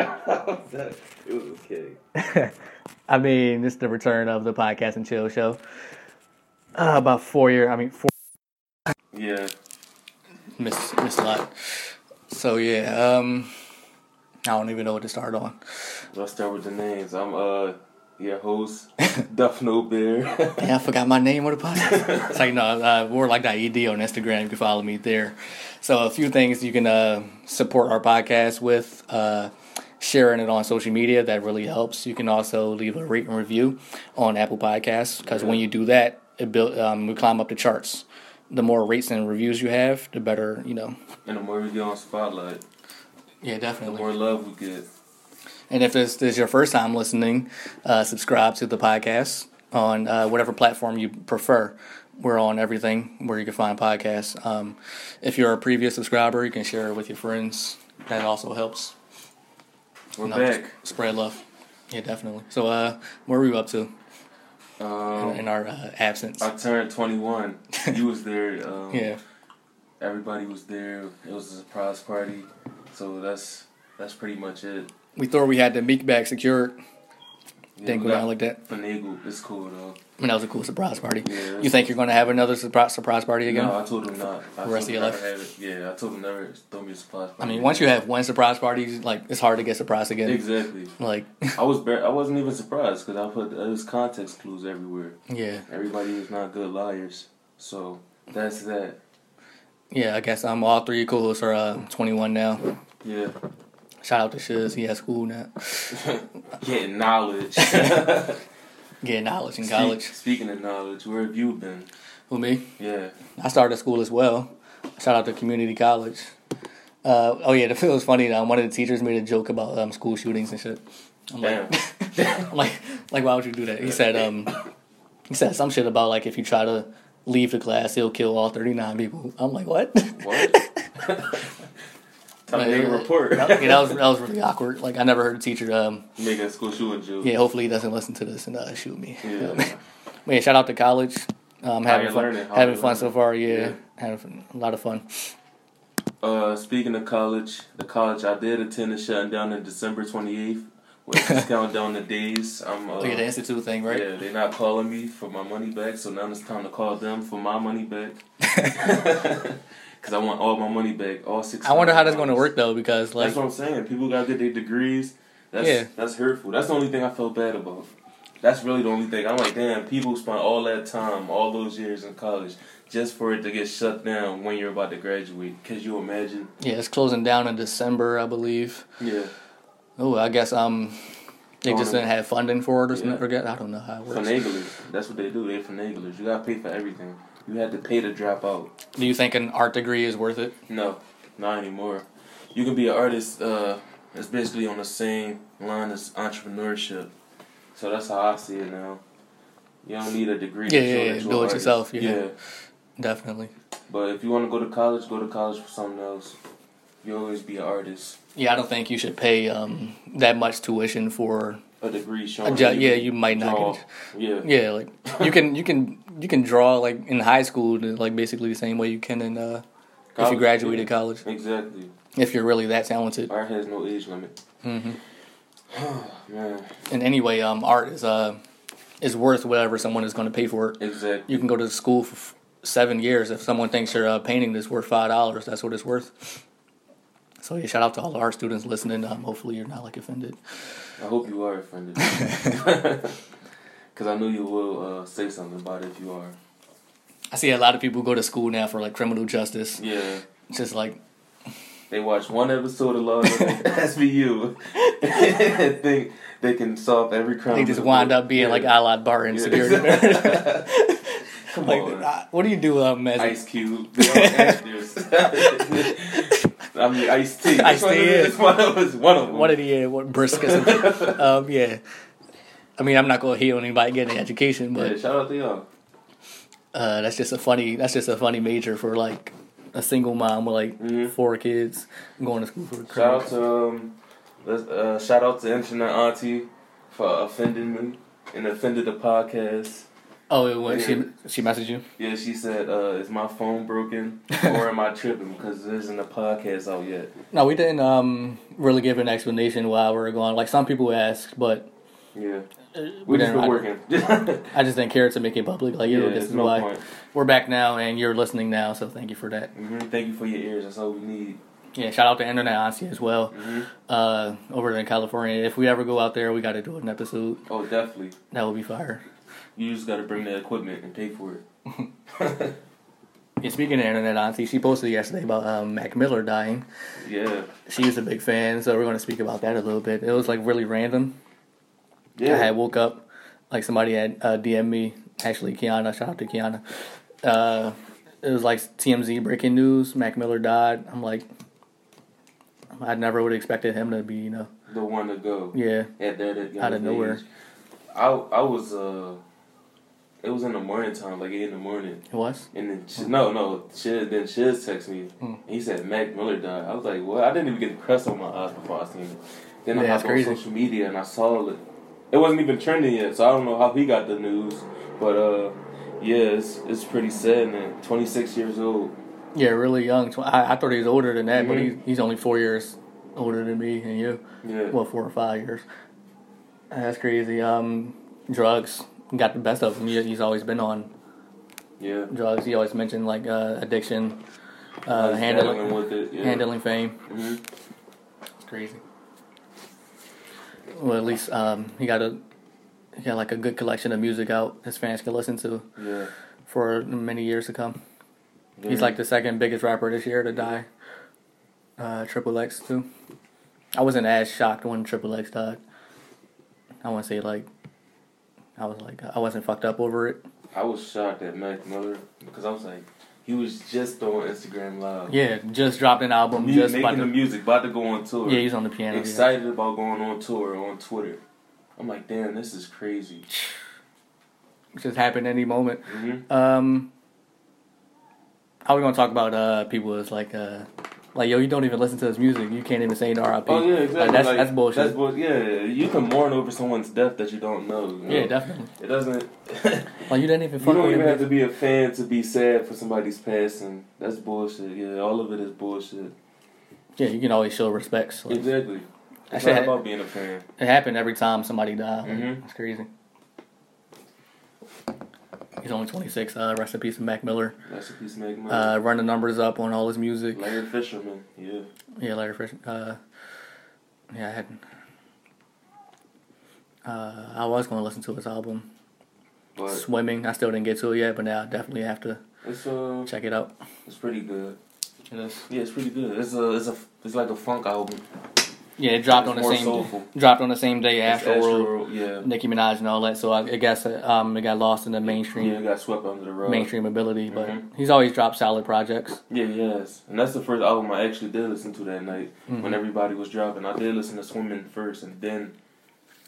it was kidding. I mean, this is the return of the podcast and chill show. Uh, about four year. I mean, four. Yeah. Miss miss a lot. So yeah, um, I don't even know what to start on. Let's start with the names. I'm uh your host, Duff No Beer. Yeah, I forgot my name on the podcast. it's like no, uh, we're like that ED on Instagram. You can follow me there. So a few things you can uh, support our podcast with. Uh, sharing it on social media that really helps. You can also leave a rate and review on Apple Podcasts because when you do that, it build um, we climb up the charts. The more rates and reviews you have, the better you know. and the more we get on Spotlight, Yeah, definitely. the more love we get. And if this, this is your first time listening, uh, subscribe to the podcast on uh, whatever platform you prefer. We're on everything where you can find podcasts. Um, if you're a previous subscriber, you can share it with your friends. That also helps. We're You back. Spread love. Yeah, definitely. So, uh, where were we up to in, Um, in our uh, absence? I turned 21. You was there. Um, yeah. Everybody was there. It was a surprise party. So that's that's pretty much it. We thought we had the meek bag secured. Yeah, Didn't go down like that. Finagled. It's cool though. I mean, that was a cool surprise party. Yeah, You think you're going to have another surprise surprise party again? No, I told him not. I The rest of your it. Yeah, I told him never throw me a surprise I party. mean, once you have one surprise party, like it's hard to get surprised again. Exactly. Like, I was bar- I wasn't even surprised because I put was context clues everywhere. yeah, Everybody is not good liars, so that's that. yeah. I guess I'm um, all three co-hosts are uh, 21 now. Yeah, Shout out to Shiz, he has school now, getting knowledge. getting knowledge in Speak- college. speaking of knowledge, where have you been? Who me? Yeah, I started school as well. Shout out to community college. Uh, oh yeah, the it was funny. Um, one of the teachers made a joke about um, school shootings and shit. I'm like, I'm like, like, why would you do that? He said, um, he said some shit about like if you try to leave the class, he'll kill all 39 people. I'm like, what? what? Time to make a report. yeah, that was that was really awkward. Like I never heard a teacher. Um, Make a school shooting joke. yeah, hopefully he doesn't listen to this and uh, shoot me. Yeah. Yeah, shout out to college. Um, having fun? Having you fun so far. Yeah, Yeah. having fun, a lot of fun. Uh, speaking of college, the college I did attend is shutting down in December twenty eighth. We're just counting down the days. I'm uh, Oh yeah, the institute thing, right? Yeah, they're not calling me for my money back, so now it's time to call them for my money back. Cause I want all my money back, all six. I wonder how that's going to work though, because like That's what I'm saying. People gotta get their degrees. That's Yeah. that's hurtful. That's the only thing I felt bad about. That's really the only thing. I'm like, damn, people spent all that time, all those years in college, just for it to get shut down when you're about to graduate. Cause you imagine? yeah, it's closing down in December, I believe. Yeah. Oh, I guess um, they just didn't have funding for it or something. Yeah. Forget, I don't know how it works. Finaglers. That's what they do. They're finaglers. You gotta pay for everything. You had to pay to drop out. Do you think an art degree is worth it? No, not anymore. You can be an artist. Uh, it's basically on the same line as entrepreneurship. So that's how I see it now. You don't need a degree. to Yeah, yeah, yeah. Do it artist. yourself, yeah. yeah. Definitely. But if you want to go to college, go to college for something else. You always be an artist. Yeah, I don't think you should pay um that much tuition for A degree a showing. job. that Yeah, you might not draw. get. Yeah. Yeah, like you can you can you can draw like in high school like basically the same way you can in uh if you College, graduated yeah. college Exactly. if you're really that talented. Art has no age limit. Mm-hmm. Man, And anyway, um, art is uh is worth whatever someone is going to pay for it. exactly. You can go to school for f- seven years if someone thinks your uh, painting is worth five dollars. That's what it's worth. So yeah, shout out to all the art students listening. Um, hopefully you're not like offended. I hope you are offended. Because I know you will uh, say something about it if you are. I see a lot of people go to school now for like criminal justice. Yeah. Just like They watch one episode of Law and SVU and think they can solve every crime. they just wind up being Yeah. like Allied Barton Yeah. security. Come like, on. uh, what do you do, um, as Ice Cube. They all actors. I mean, Ice T. Ice-T, yeah. It's one of us. One of them. What did he? Uh, what brisk or something? um, yeah. I mean, I'm not gonna hate on anybody getting an education, but Yeah, shout out to y'all. uh, that's just a funny. That's just a funny major for like a single mom with like Mhm. four kids going to school for Shout out to um, let's, uh, shout out to Internet Auntie for offending me and offended the podcast. Oh, it went, she she messaged you. Yeah, she said, uh, "Is my phone broken or am I tripping because there isn't a podcast out yet?" No, we didn't um really give an explanation why we were going. Like some people asked, but Yeah, we we just been working. I just didn't care to make it public. Like, yeah, this is no why point. we're back now, and you're listening now. So thank you for that. hmm Thank you for your ears. That's all we need. Yeah, shout out to Internet Honesty as well. hmm Uh, over in California, if we ever go out there, we got to do an episode. Oh, definitely. That would be fire. You just got to bring the equipment and pay for it. Yeah, speaking of Internet Honesty, she posted yesterday about um, Mac Miller dying. yeah. She's a big fan, so we're going to speak about that a little bit. It was like really random. Yeah. I had woke up, like somebody had uh, DM me. Actually, Kiana, shout out to Kiana. Uh, it was like TMZ breaking news. Mac Miller died. I'm like, I never would have expected him to be, you know, the one to go. yeah, At that at Out of nowhere. age. I I was uh, it was in the morning time, like eight in the morning, it was. and then Sh- no no Shiz then Shiz text me. Hmm. And he said Mac Miller died. I was like, what? I didn't even get the crust on my eyes before I seen it. Then I Yeah, that's hopped on social media and I saw it. It wasn't even trending yet, so I don't know how he got the news. But uh, yeah, it's it's pretty sad. Man, twenty six years old. Yeah, really young. I, I thought he was older than that, but Mhm. he's, he's only four years older than me and you. Yeah. Well, four or five years. That's crazy. Um, drugs got the best of him. He, he's always been on yeah. drugs. He always mentioned like uh, addiction, uh, handling with it. Yeah. handling fame. hmm It's crazy. Well, at least um, he got a he got like a good collection of music out his fans can listen to Yeah. for many years to come. He's like the second biggest rapper this year to die. Uh, Triple X too. I wasn't as shocked when Triple X died. I want to say like, I was like I wasn't fucked up over it. I was shocked at Mac Miller because I was like, he was just on Instagram Live. Yeah, just dropped an album. Mu- just making about the to, music, about to go on tour. yeah, he's on the piano. yeah. excited about going on tour on Twitter. I'm like, damn, this is crazy. Just happened any moment. hmm Um, how we gonna talk about uh people is like uh like yo you don't even listen to his music you can't even say the RIP. Oh yeah, exactly. Like, that's Like, that's bullshit. That's bull- yeah, you can mourn over someone's death that you don't know. you know? yeah, definitely. It doesn't. Like you didn't even you don't even have to be a fan to be sad for somebody's passing. That's bullshit. Yeah, all of it is bullshit. Yeah, you can always show respects. Like, Exactly. It's not I- about being a fan. It happened every time somebody died. Like, Mhm. It's crazy. He's only 26. Uh, rest in peace, Mac Miller. A piece of Mac Miller. Uh, run the numbers up on all his music. Larry Fisherman. Yeah. Yeah, Larry Fish. Uh, yeah, I had. Uh, I was going to listen to his album, But Swimming. I still didn't get to it yet, but now I definitely have to it's uh, check it out. it's pretty good. It is. Yeah, it's pretty good. It's a, it's a, it's like a funk album. Yeah, it dropped It's on the same soulful. dropped on the same day Astro World, World, Yeah. Nicki Minaj and all that. So I, I guess um, it got lost in the mainstream Yeah, it got swept under the rug. mainstream ability. But Mhm. he's always dropped solid projects. Yeah, yes. And that's the first album I actually did listen to that night Mhm. when everybody was dropping. I did listen to Swimming first, and then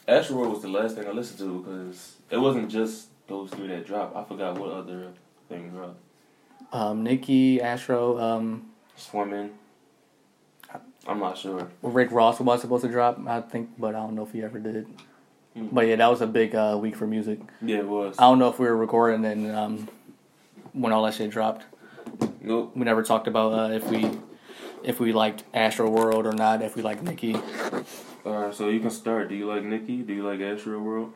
Astro World was the last thing I listened to because it wasn't just those three that dropped. I forgot what other thing dropped. Um, Nicki, Astro, um, Swimming. I'm not sure. Rick Ross was supposed to drop, I think, but I don't know if he ever did. Hmm. But yeah, that was a big uh, week for music. Yeah, it was. I don't know if we were recording and um, when all that shit dropped. Nope. We never talked about uh, if we if we liked Astro World or not. If we liked Nicki. Alright, so you can start. Do you like Nicki? Do you like Astro World?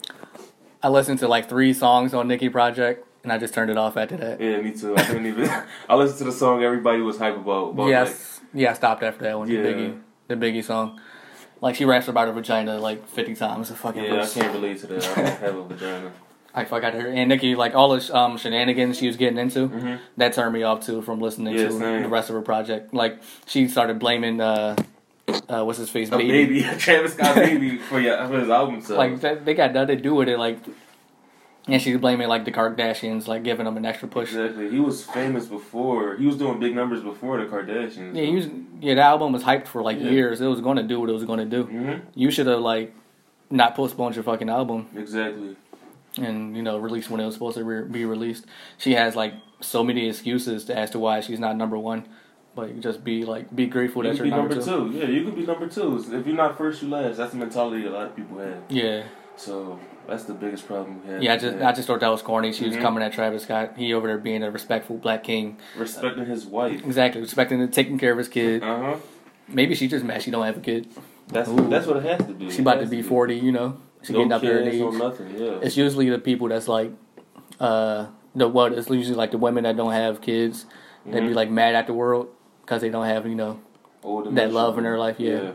I listened to like three songs on Nicki Project, and I just turned it off after that. Yeah, me too. I didn't even. I listened to the song everybody was hype about. about yes, yeah, I stopped after that one. Yeah. The Biggie, the Biggie song. Like she raps about her vagina like fifty times a fucking yeah, I can't relate to that. I don't have a vagina. I fuck out her and Nicki like all the um, shenanigans she was getting into. Mm-hmm. That turned me off too from listening Yeah, to same. the rest of her project. Like she started blaming uh, uh what's his face A baby. baby, Travis Scott baby for your for his album stuff. Like that, they got nothing to do with it. Like and she's blaming like the Kardashians like giving them an extra push. exactly, he was famous before. He was doing big numbers before the Kardashians. Yeah, he was, yeah, the album was hyped for like Yeah. years. It was going to do what it was going to do. hmm You should have like not postponed your fucking album Exactly. and you know released when it was supposed to re- be released. She has like so many excuses as to why she's not number one, but you just be like be grateful You that you're be number, number two. two. Yeah, you could be number two. If you're not first, you last. That's the mentality a lot of people have. Yeah, So that's the biggest problem we have. Yeah, I just I just thought that was corny. She was Mhm. coming at Travis Scott. He over there being a respectful black king. respecting his wife. Exactly, respecting and taking care of his kid. Uh huh. Maybe she just mad she don't have a kid. That's Ooh. that's what it has to be. She It about to be be. forty, you know. She no getting up there in age. nothing. Yeah. It's usually the people that's like, uh, the what? It's usually like the women that don't have kids. They be Mhm. like mad at the world because they don't have you know Old that love in their life. Yeah.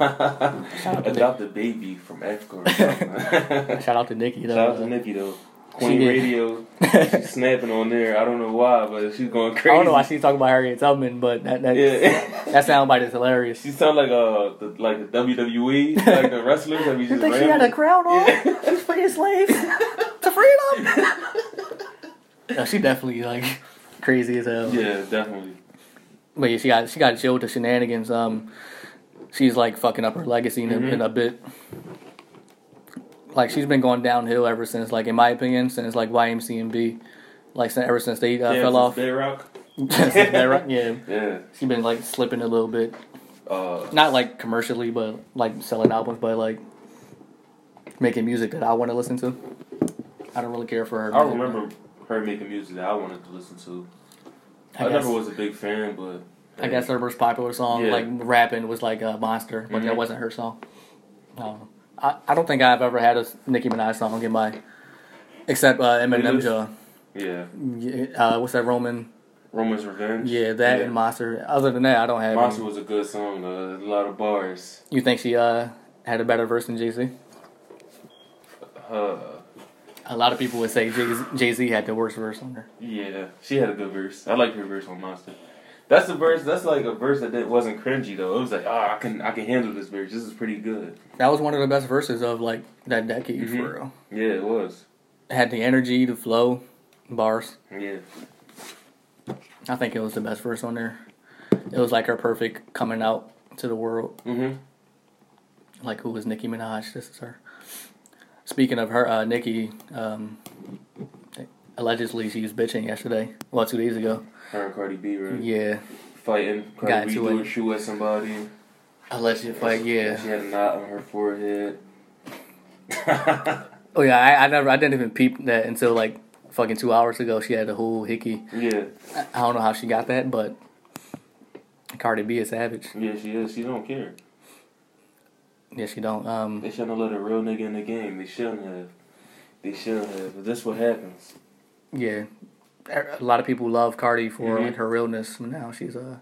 Adopt a baby from Africa or something. Shout out to Nicki. Though. Shout out to Nicki though. Queen did. Radio, she's snapping on there. I don't know why, but she's going crazy. I don't know why she's talking about Harriet Tubman, but that that, Yeah, that soundbite is hilarious. she sound like uh the, like the WWE, like the wrestlers that we You think she had a crown on? Yeah. She's freeing slaves to freedom. no, she definitely like crazy as hell. Yeah, definitely. But yeah, she got she got jailed to shenanigans. Um, she's like fucking up her legacy in, a, Mhm. in a bit. Like she's been going downhill ever since, like in my opinion, since like YMCMB, like ever since they uh, yeah, fell off. Bedrock. Bedrock, yeah, Yeah. she's been like slipping a little bit. Uh, Not like commercially, but like selling albums, but like making music that I want to listen to. I don't really care for her. I remember her making music that I wanted to listen to. I, I, never was a big fan, but I guess her most popular song, Yeah. like rapping, was like a Monster, but that Mhm. wasn't her song. Um, I I don't think I've ever had a Nicki Minaj song in my, except uh, Eminem Jaw. yeah, Yeah, Uh, what's that Roman? Roman's Revenge. Yeah, that and Monster. Other than that, I don't have. Monster any. was a good song. though. a lot of bars. You think she uh had a better verse than Jay Z? Uh, A lot of people would say Jay Z had the worst verse on her. yeah, she had a good verse. I like her verse on Monster. That's a verse. That's like a verse that wasn't cringy though. It was like, ah, I can I can handle this verse. This is pretty good. That was one of the best verses of like that decade Mhm. for real. Yeah, it was. It had the energy, the flow, bars. Yeah, I think it was the best verse on there. It was like her perfect coming out to the world. mhm. Like who was Nicki Minaj? This is her. Speaking of her, uh, Nicki, um, allegedly she was bitching yesterday. Well, two days ago. Her and Cardi B right Yeah, fighting. Got Cardi B into threw a shoe at somebody. alleged fight. Yeah. She had a knot on her forehead. Oh yeah, I, I never, I didn't even peep that until like fucking two hours ago. She had a whole hickey. yeah, I, I don't know how she got that, but Cardi B is savage. yeah, she is. She don't care. Yeah, she don't. Um, They shouldn't have let a real nigga in the game. They shouldn't have. They shouldn't have. But that's what happens. yeah, a lot of people love Cardi for Mhm. like her realness. Now she's uh,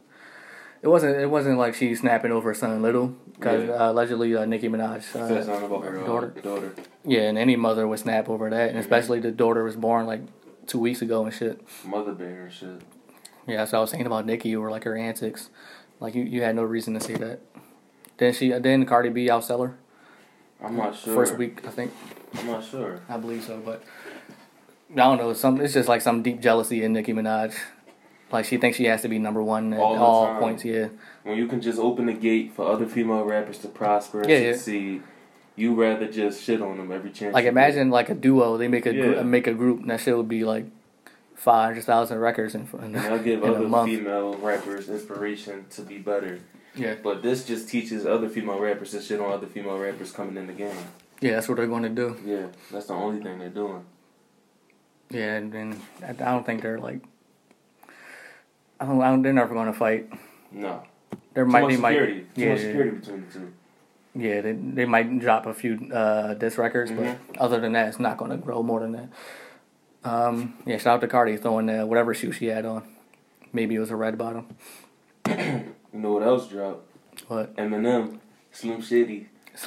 it wasn't it wasn't like she's snapping over son Little because Yeah. uh, allegedly uh, Nicki Minaj. Said Uh, something about her uh, daughter. daughter. yeah, and any mother would snap over that, and Mhm. especially the daughter was born like two weeks ago and shit. Mother bear and shit. Yeah, that's what I was saying about Nicki or like her antics. Like you, you had no reason to say that. Then she, then Cardi B outsell her I'm not sure. first week, I think. I'm not sure. I believe so, but I don't know. Some it's just like some deep jealousy in Nicki Minaj. Like she thinks she has to be number one at All all, points. Yeah, When you can just open the gate for other female rappers to prosper and Yeah, yeah. you rather just shit on them every chance. like imagine like a duo. They make a gr- make a group. And that shit would be like five hundred thousand records in, in. And I'll give in a other female rappers inspiration to be better. Yeah, But this just teaches other female rappers to shit on other female rappers coming in the game. yeah, that's what they're going to do. Yeah, that's the only thing they're doing. Yeah, and, and I don't think they're like. I don't, I don't. They're never going to fight. No. There Too might much they might. Too yeah, much yeah. security between the two. Yeah, they they might drop a few uh, disc records, Mhm. but other than that, it's not going to grow more than that. Um, yeah, shout out to Cardi throwing uh, whatever shoe she had on. Maybe it was a red bottom. You know what else dropped? What? Eminem, Slim Shady.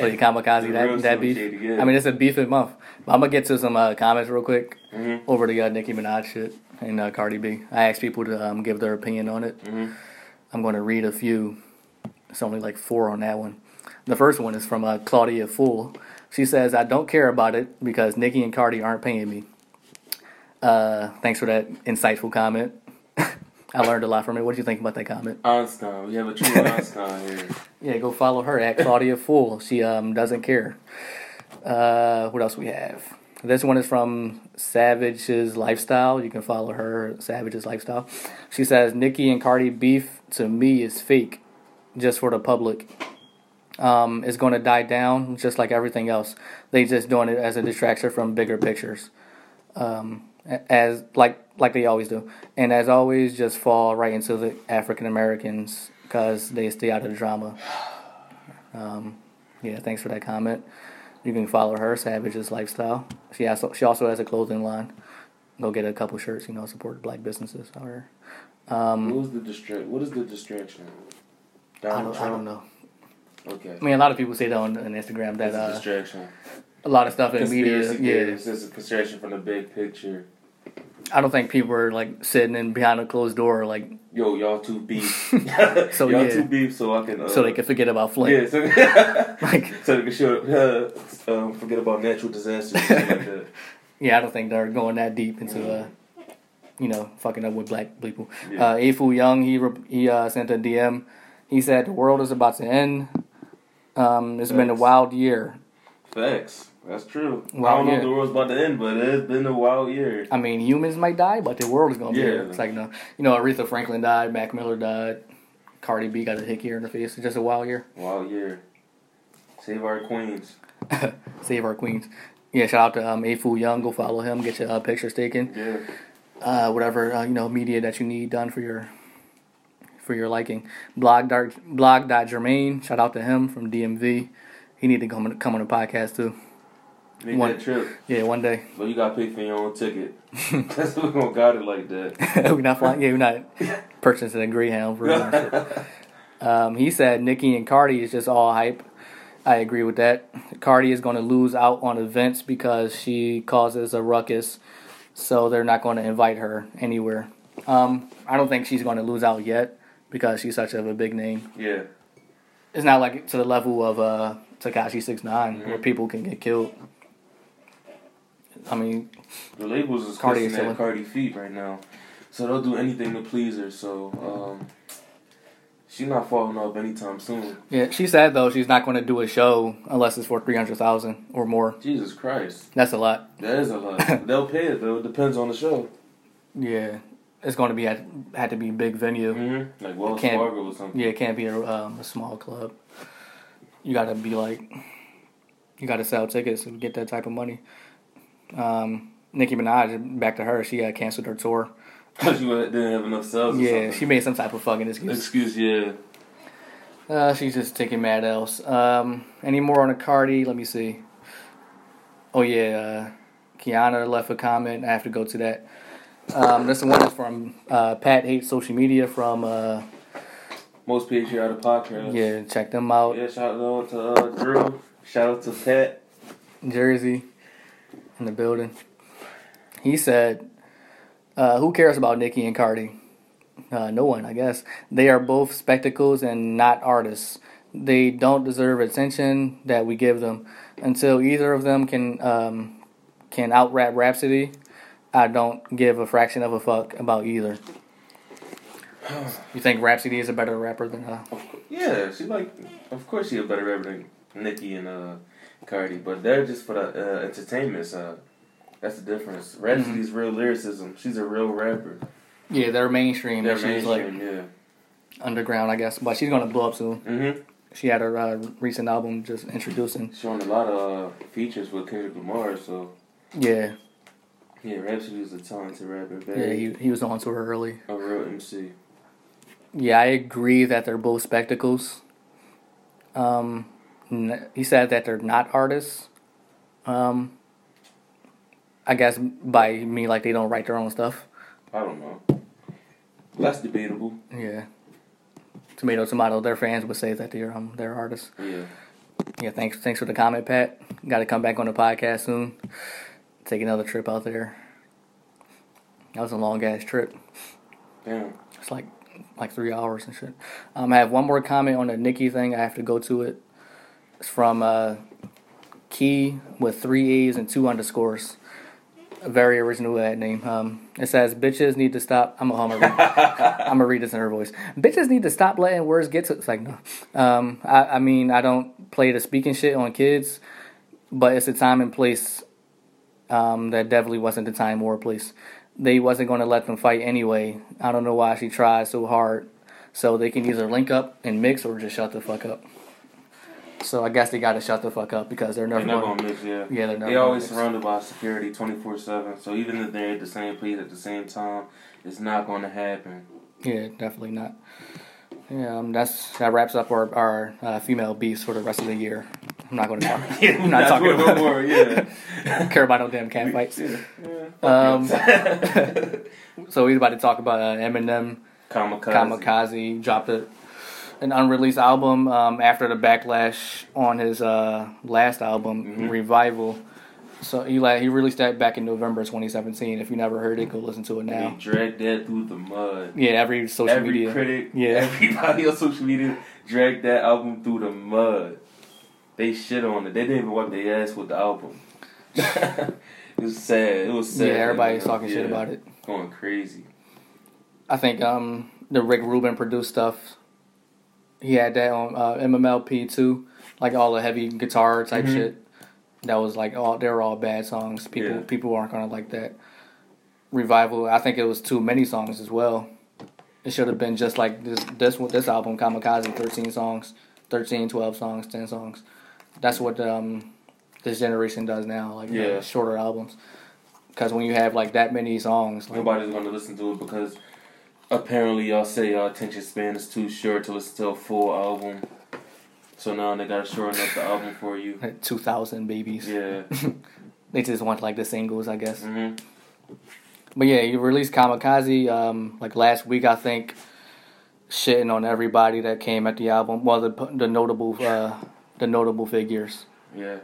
oh, you kamikaze that real that Slim beef. Yeah. I mean, it's a beefing month. But I'm gonna get to some uh, comments real quick hmm over the uh, Nicki Minaj shit and uh, Cardi B. I asked people to um, give their opinion on it. hmm I'm going to read a few. It's only like four on that one. The first one is from uh, Claudia Fool. She says, I don't care about it because Nicki and Cardi aren't paying me. Uh, thanks for that insightful comment. I learned a lot from it. What do you think about that comment? Einstein. We have a true Einstein here. Yeah, go follow her at Claudia Fool. She um, doesn't care. Uh, what else we have? This one is from Savage's Lifestyle. You can follow her, Savage's Lifestyle. She says, Nicki and Cardi beef to me is fake, just for the public. um, is going to die down, just like everything else. They just doing it as a distraction from bigger pictures, um, as like like they always do. And as always, just fall right into the African Americans because they stay out of the drama. Um, yeah, thanks for that comment. You can follow her, Savage's Lifestyle. She also she also has a clothing line. Go get a couple shirts, you know, support black businesses. Or, um, what was the distract? What is the distraction? I don't, I don't know. Okay. I mean, a lot of people say that on, on Instagram that It's a uh, distraction. a lot of stuff in the media. Yeah, it's just a distraction from the big picture. I don't think people are like sitting in behind a closed door, like Yo, y'all too beef. So, y'all yeah. too beef, so I can. Uh, so they can forget about Flint. Yeah, so, Like, so they can show, uh, um, forget about natural disasters like yeah, I don't think they're going that deep into, uh, you know, fucking up with black people. Yeah. Uh, Afu Young, he re- he uh, sent a DM. He said the world is about to end. Um, it's been a wild year. Facts. That's true. I don't know if the world's about to end, but it's been a wild year. I mean, humans might die, but the world is gonna be Yeah. here. It's like no, you know, Aretha Franklin died, Mac Miller died, Cardi B got a hickey in her face. It's just a wild year. Wild year. Save our queens. Save our queens. Yeah, shout out to um, Afu Young. Go follow him. Get your uh, pictures taken. Yeah. uh, whatever uh, you know media that you need done for your for your liking. Blog dot blog dot Jermaine, shout out to him from DMV. He need to come come on the podcast too. Make One- that trip. Yeah, one day. But you gotta pay for your own ticket. That's we gonna got it like that. we're not flying. Yeah, we're not purchasing a Greyhound for. Um, he said Nicki and Cardi is just all hype. I agree with that. Cardi is going to lose out on events because she causes a ruckus, so they're not going to invite her anywhere. Um, I don't think she's going to lose out yet because she's such of a big name. Yeah. It's not like to the level of uh, Tekashi Six Nine where Mhm. people can get killed. I mean, The labels is Cardi kissing is at. Cardi feet right now. So they'll do anything to please her, so um she's not falling off anytime soon. yeah, she said though she's not going to do a show unless it's for three hundred thousand or more. Jesus Christ. That's a lot. That is a lot. They'll pay it though, it depends on the show. Yeah, it's going to be had, had to be big venue. Mm-hmm. Like Wells Fargo or something. Yeah, it can't be a, um, a small club. You got to be like, you got to sell tickets to get that type of money. Um, Nicki Minaj, back to her, she uh, canceled her tour. Because you didn't have enough sales Yeah, something. she made some type of fucking excuse. Excuse, yeah. Uh, she's just taking mad else. Um, any more on the Cardi? Let me see. Oh yeah, uh, Kiana left a comment. I have to go to that. Um, this one is from uh, Pat hates social media from uh, Most patriotic podcast. yeah. Check them out. Yeah, shout out to uh, Drew. Shout out to Pat. Jersey in the building. He said, uh, "Who cares about Nicki and Cardi? Uh, no one, I guess. They are both spectacles and not artists. They don't deserve attention that we give them. Until either of them can um, can out rap Rapsody, I don't give a fraction of a fuck about either." You think Rapsody is a better rapper than uh? Of cou- Yeah, she like, of course she a better rapper than Nicki and uh, Cardi, but they're just for the uh, entertainment side. That's the difference. Rapsody's real lyricism. She's a real rapper. Yeah, they're mainstream. They're she's like mainstream, yeah. underground, I guess. But she's gonna blow up soon. Mm-hmm. She had her uh, recent album just introducing. Showing a lot of uh, features with Kendrick Lamar, so Yeah, yeah, Rapsody's a talented rapper. yeah, he he was on to her early. a real MC. Yeah, I agree that they're both spectacles. Um, he said that they're not artists. Um, I guess by me like they don't write their own stuff. I don't know. That's debatable. Yeah, tomato tomato. Their fans would say that they're um they're artists. Yeah. Yeah, thanks thanks for the comment, Pat. Got to come back on the podcast soon. Take another trip out there. That was a long ass trip. Damn. It's like like three hours and shit. Um, I have one more comment on the Nicki thing. I have to go to it. It's from uh, Key with three A's and two underscores. A very original ad name. Um, it says, "Bitches need to stop." I'm gonna read. I'm gonna read this in her voice. Bitches need to stop letting words get to. It's like no. Um, I, I mean, I don't play the speaking shit on kids, but it's a time and place. Um, that definitely wasn't the time or place they wasn't going to let them fight anyway. I don't know why she tried so hard. So they can either link up and mix or just shut the fuck up. So I guess they got to shut the fuck up because they're never, They're never going. gonna mix, yeah. Yeah, they're never. They gonna always mix. surrounded by security twenty four seven. So even if they're at the same place at the same time, it's not gonna happen. Yeah, definitely not. Yeah, um, that's that wraps up our our uh, female beefs for the rest of the year. I'm not going to talk. Yeah, I'm not talking about no more. Yeah. care about no damn cat fights. yeah. Um, Um, So we're about to talk about uh, Eminem Kamikaze. Kamikaze dropped a, an unreleased album um, after the backlash on his uh, last album Mhm. Revival. So he like he released that back in November 2017. If you never heard it, go listen to it now. dragged that through the mud. Yeah, every social Every media. critic, Yeah. everybody on social media dragged that album through the mud. They shit on it. They didn't even wipe their ass with the album. it was sad. It was sad. Yeah, everybody's talking shit about it. Going crazy. I think um, the Rick Rubin produced stuff. He had that on uh, MMLP too, like all the heavy guitar type Mhm. shit. That was like all they were all bad songs. People Yeah. people aren't gonna like that. Revival. I think it was too many songs as well. It should have been just like this this this album Kamikaze 13 songs, 13, 12 songs, 10 songs. That's what um this generation does now, like Yeah. shorter albums. Cuz when you have like that many songs, like, Nobody's gonna listen to it because apparently y'all say y'all attention span is too short to listen to a full album. So now they gotta shorten up the album for you. like 2000 babies. Yeah. They just want like the singles, I guess. hmm But yeah, you released Kamikaze um, like last week, I think, shitting on everybody that came at the album. Well, the the notable uh, the notable figures. Yeah.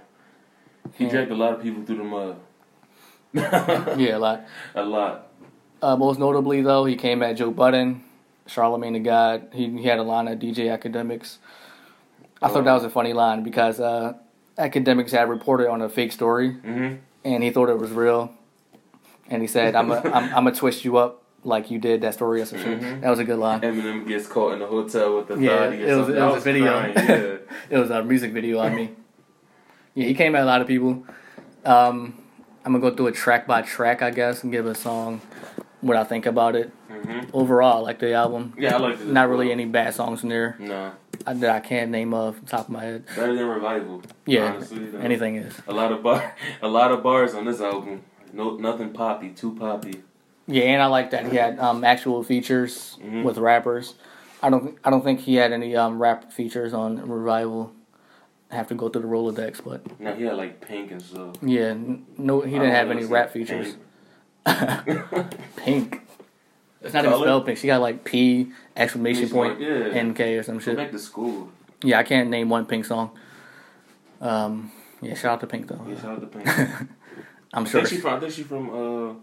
He dragged a lot of people through the mud. Yeah, a lot. A lot. Uh, most notably, though, he came at Joe Budden, Charlemagne the God. He, he had a line at DJ Akademiks. I thought that was a funny line because uh, Akademiks had reported on a fake story hmm and he thought it was real. And he said, "I'm a, I'm, I'm gonna twist you up like you did that story or some shit." Mhm. That was a good line. Eminem gets caught in the hotel with the Yeah, it was- it I was a video. crying, yeah. It was a music video on me. Yeah, he came at a lot of people. Um, I'm gonna go through it track by track, I guess, and give a song what I think about it. hmm Overall, I like the album. Yeah, I like it. Not really well. any bad songs in there No. that I can't name off the top of my head. Better than Revival. Yeah, honestly, though. anything is. A lot of bar, a lot of bars on this album. No, nothing poppy. Too poppy. Yeah, and I like that he had um, actual features Mhm. with rappers. I don't, I don't think he had any um, rap features on Revival. I have to go through the Rolodex, but no, he had like Pink and stuff. yeah, no, he didn't have any rap features. Pink. Pink. It's not even spelled pink. She got like P exclamation point Yeah. NK or some shit. back to school. Yeah, I can't name one Pink song. Um, yeah, shout out to Pink though. Yeah, shout out to Pink. I'm I sure. think she from. I think she from uh,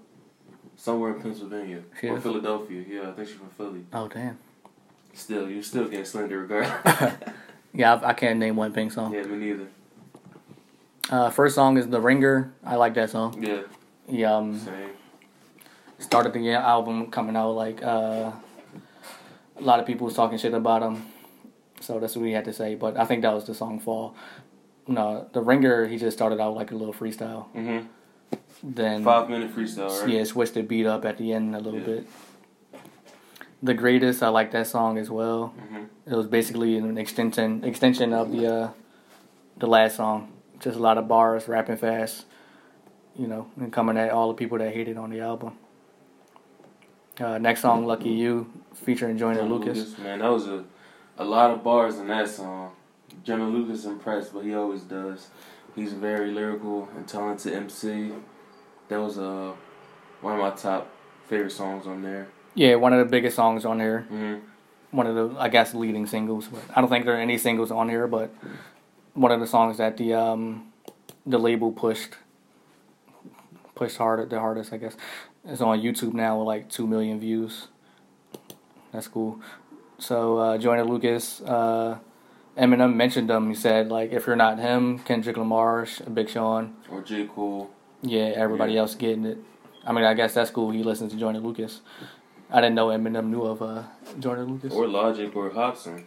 somewhere in Pennsylvania She or is? Philadelphia. Yeah, I think she's from Philly. Oh damn. Still, you're still getting slender regardless. Yeah, I, I can't name one Pink song. yeah, me neither. Uh, first song is The Ringer. I like that song. Yeah, He um same. Started the album coming out like uh, a lot of people was talking shit about him. So that's what we had to say. But I think that was the song Fall. No, The Ringer. He just started out like a little freestyle. hmm Then Five minute freestyle, right? Yeah, switched the beat up at the end a little Yeah. bit. The greatest, I like that song as well. hmm It was basically an extension extension of the uh, the last song. Just a lot of bars, rapping fast, you know, and coming at all the people that hated on the album. Uh, next song, "Lucky You," featuring Joyner Jonah Lucas. man, that was a a lot of bars in that song. Joyner Lucas impressed, but he always does. He's a very lyrical and talented MC. That was uh, one of my top favorite songs on there. Yeah, one of the biggest songs on there. hmm One of the, I guess, leading singles. But I don't think there are any singles on here, but one of the songs that the um, the label pushed pushed hard the hardest, I guess. It's on YouTube now with like two million views. That's cool. So uh, Joyner Lucas, uh, Eminem mentioned him. He said like, if you're not him, Kendrick Lamar, Big Sean, Or J Cole. yeah, everybody Yeah. else getting it. I mean, I guess that's cool. He listens to Joyner Lucas. I didn't know Eminem knew of uh, Joyner Lucas. Or Logic or Hopsin.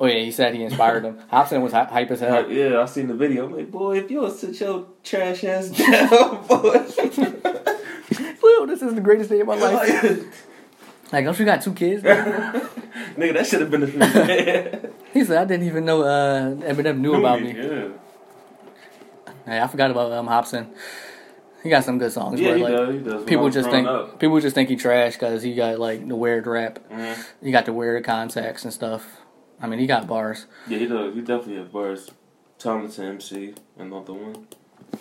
Oh yeah, he said he inspired him. Hopsin was hy- hype as hell. Yeah, I seen the video. I'm like, boy, if you don't sit your trash ass down, boy. Well, this is the greatest day of my life. Like, don't you got two kids? nigga? Nigga, that should have been the He said, "I didn't even know uh, Eminem knew about me." Yeah. Hey, I forgot about um, Hopsin. He got some good songs. Yeah, but, he like, does. He does. People just think Up. people just think he trash because he got like the weird rap. Mhm. He got the weird contacts and stuff. I mean, he got bars. Yeah, he does. He definitely has bars. Talented MC, another one.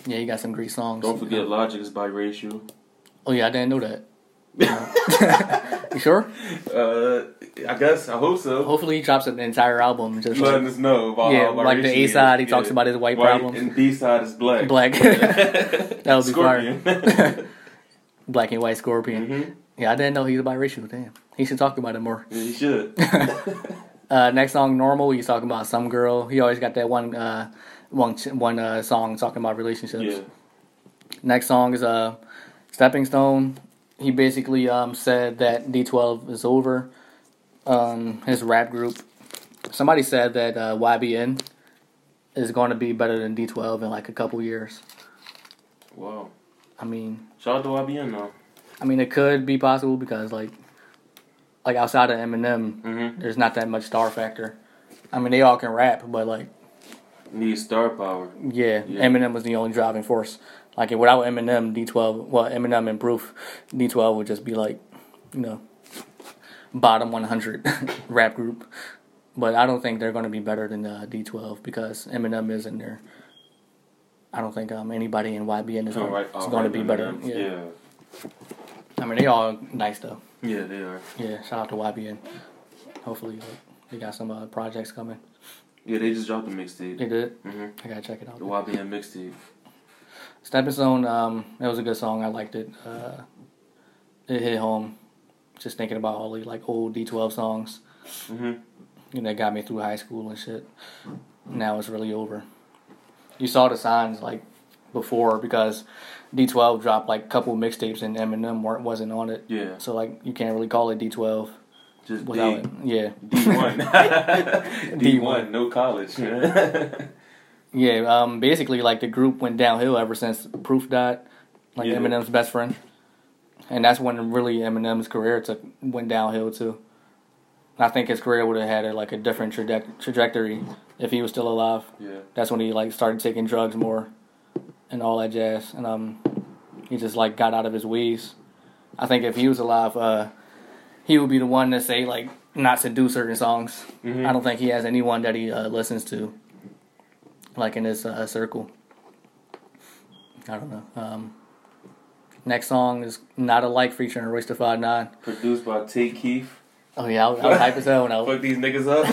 Yeah, he got some great songs. Don't forget, Logic is biracial. Oh yeah, I didn't know that. you sure? Uh, I guess I hope so. Hopefully, he drops an entire album just Letting like us know about Yeah, like the A side, he is. talks about his white problems. and B side is black. black. that would be Scorpion. fire. Black and white scorpion. hmm Yeah, I didn't know he was biracial. Damn, he should talk about it more. Yeah, he should. Uh, next song, normal. He's talking about some girl. He always got that one, uh, one, one uh, song talking about relationships. yeah. Next song is uh, Stepping Stone. He basically um, said that D12 is over. Um, his rap group. Somebody said that uh, YBN is going to be better than D12 in like a couple years. Wow. I mean, Shout out to YBN though. I mean, it could be possible because like, like outside of Eminem, Mm-hmm. there's not that much star factor. I mean, they all can rap, but like, Need star power. yeah, Yeah. Eminem was the only driving force. Like, without Eminem, D12, well, Eminem and Proof, D12 would just be like, you know, bottom 100 rap group. But I don't think they're going to be better than uh, D12 because Eminem is in there. I don't think um, anybody in YBN is, All gonna, right, is going to be better. Yeah. yeah. I mean, they all nice though. Yeah, they are. Yeah, shout out to YBN. Hopefully, like, they got some uh, projects coming. Yeah, they just dropped a mixtape. They did. Mm-hmm. I gotta check it out. The YBN mixtape. Stepping Stone, um, it was a good song. I liked it. Uh, it hit home. Just thinking about all the like old D12 songs. Mm-hmm. You know, that got me through high school and shit. Now it's really over. You saw the signs like before because D12 dropped like a couple mixtapes and Eminem weren't wasn't on it. Yeah. So like you can't really call it D12 Just without D. it. Yeah. D one. D D1. one, no college. Yeah, um, basically, like the group went downhill ever since Proof died, like Yeah. Eminem's best friend, and that's when really Eminem's career took went downhill too. I think his career would have had a, like a different traje- trajectory if he was still alive. yeah. That's when he like started taking drugs more, and all that jazz, and um, he just like got out of his ways. I think if he was alive, uh, he would be the one to say like not to do certain songs. Mhm. I don't think he has anyone that he uh, listens to, like in his uh, circle. I don't know. Um, next song is "Not Alike featuring Royce da Five Nine. Produced by Tay Keith. Oh yeah, I was, I was hype as hell when I was. Fuck these niggas up.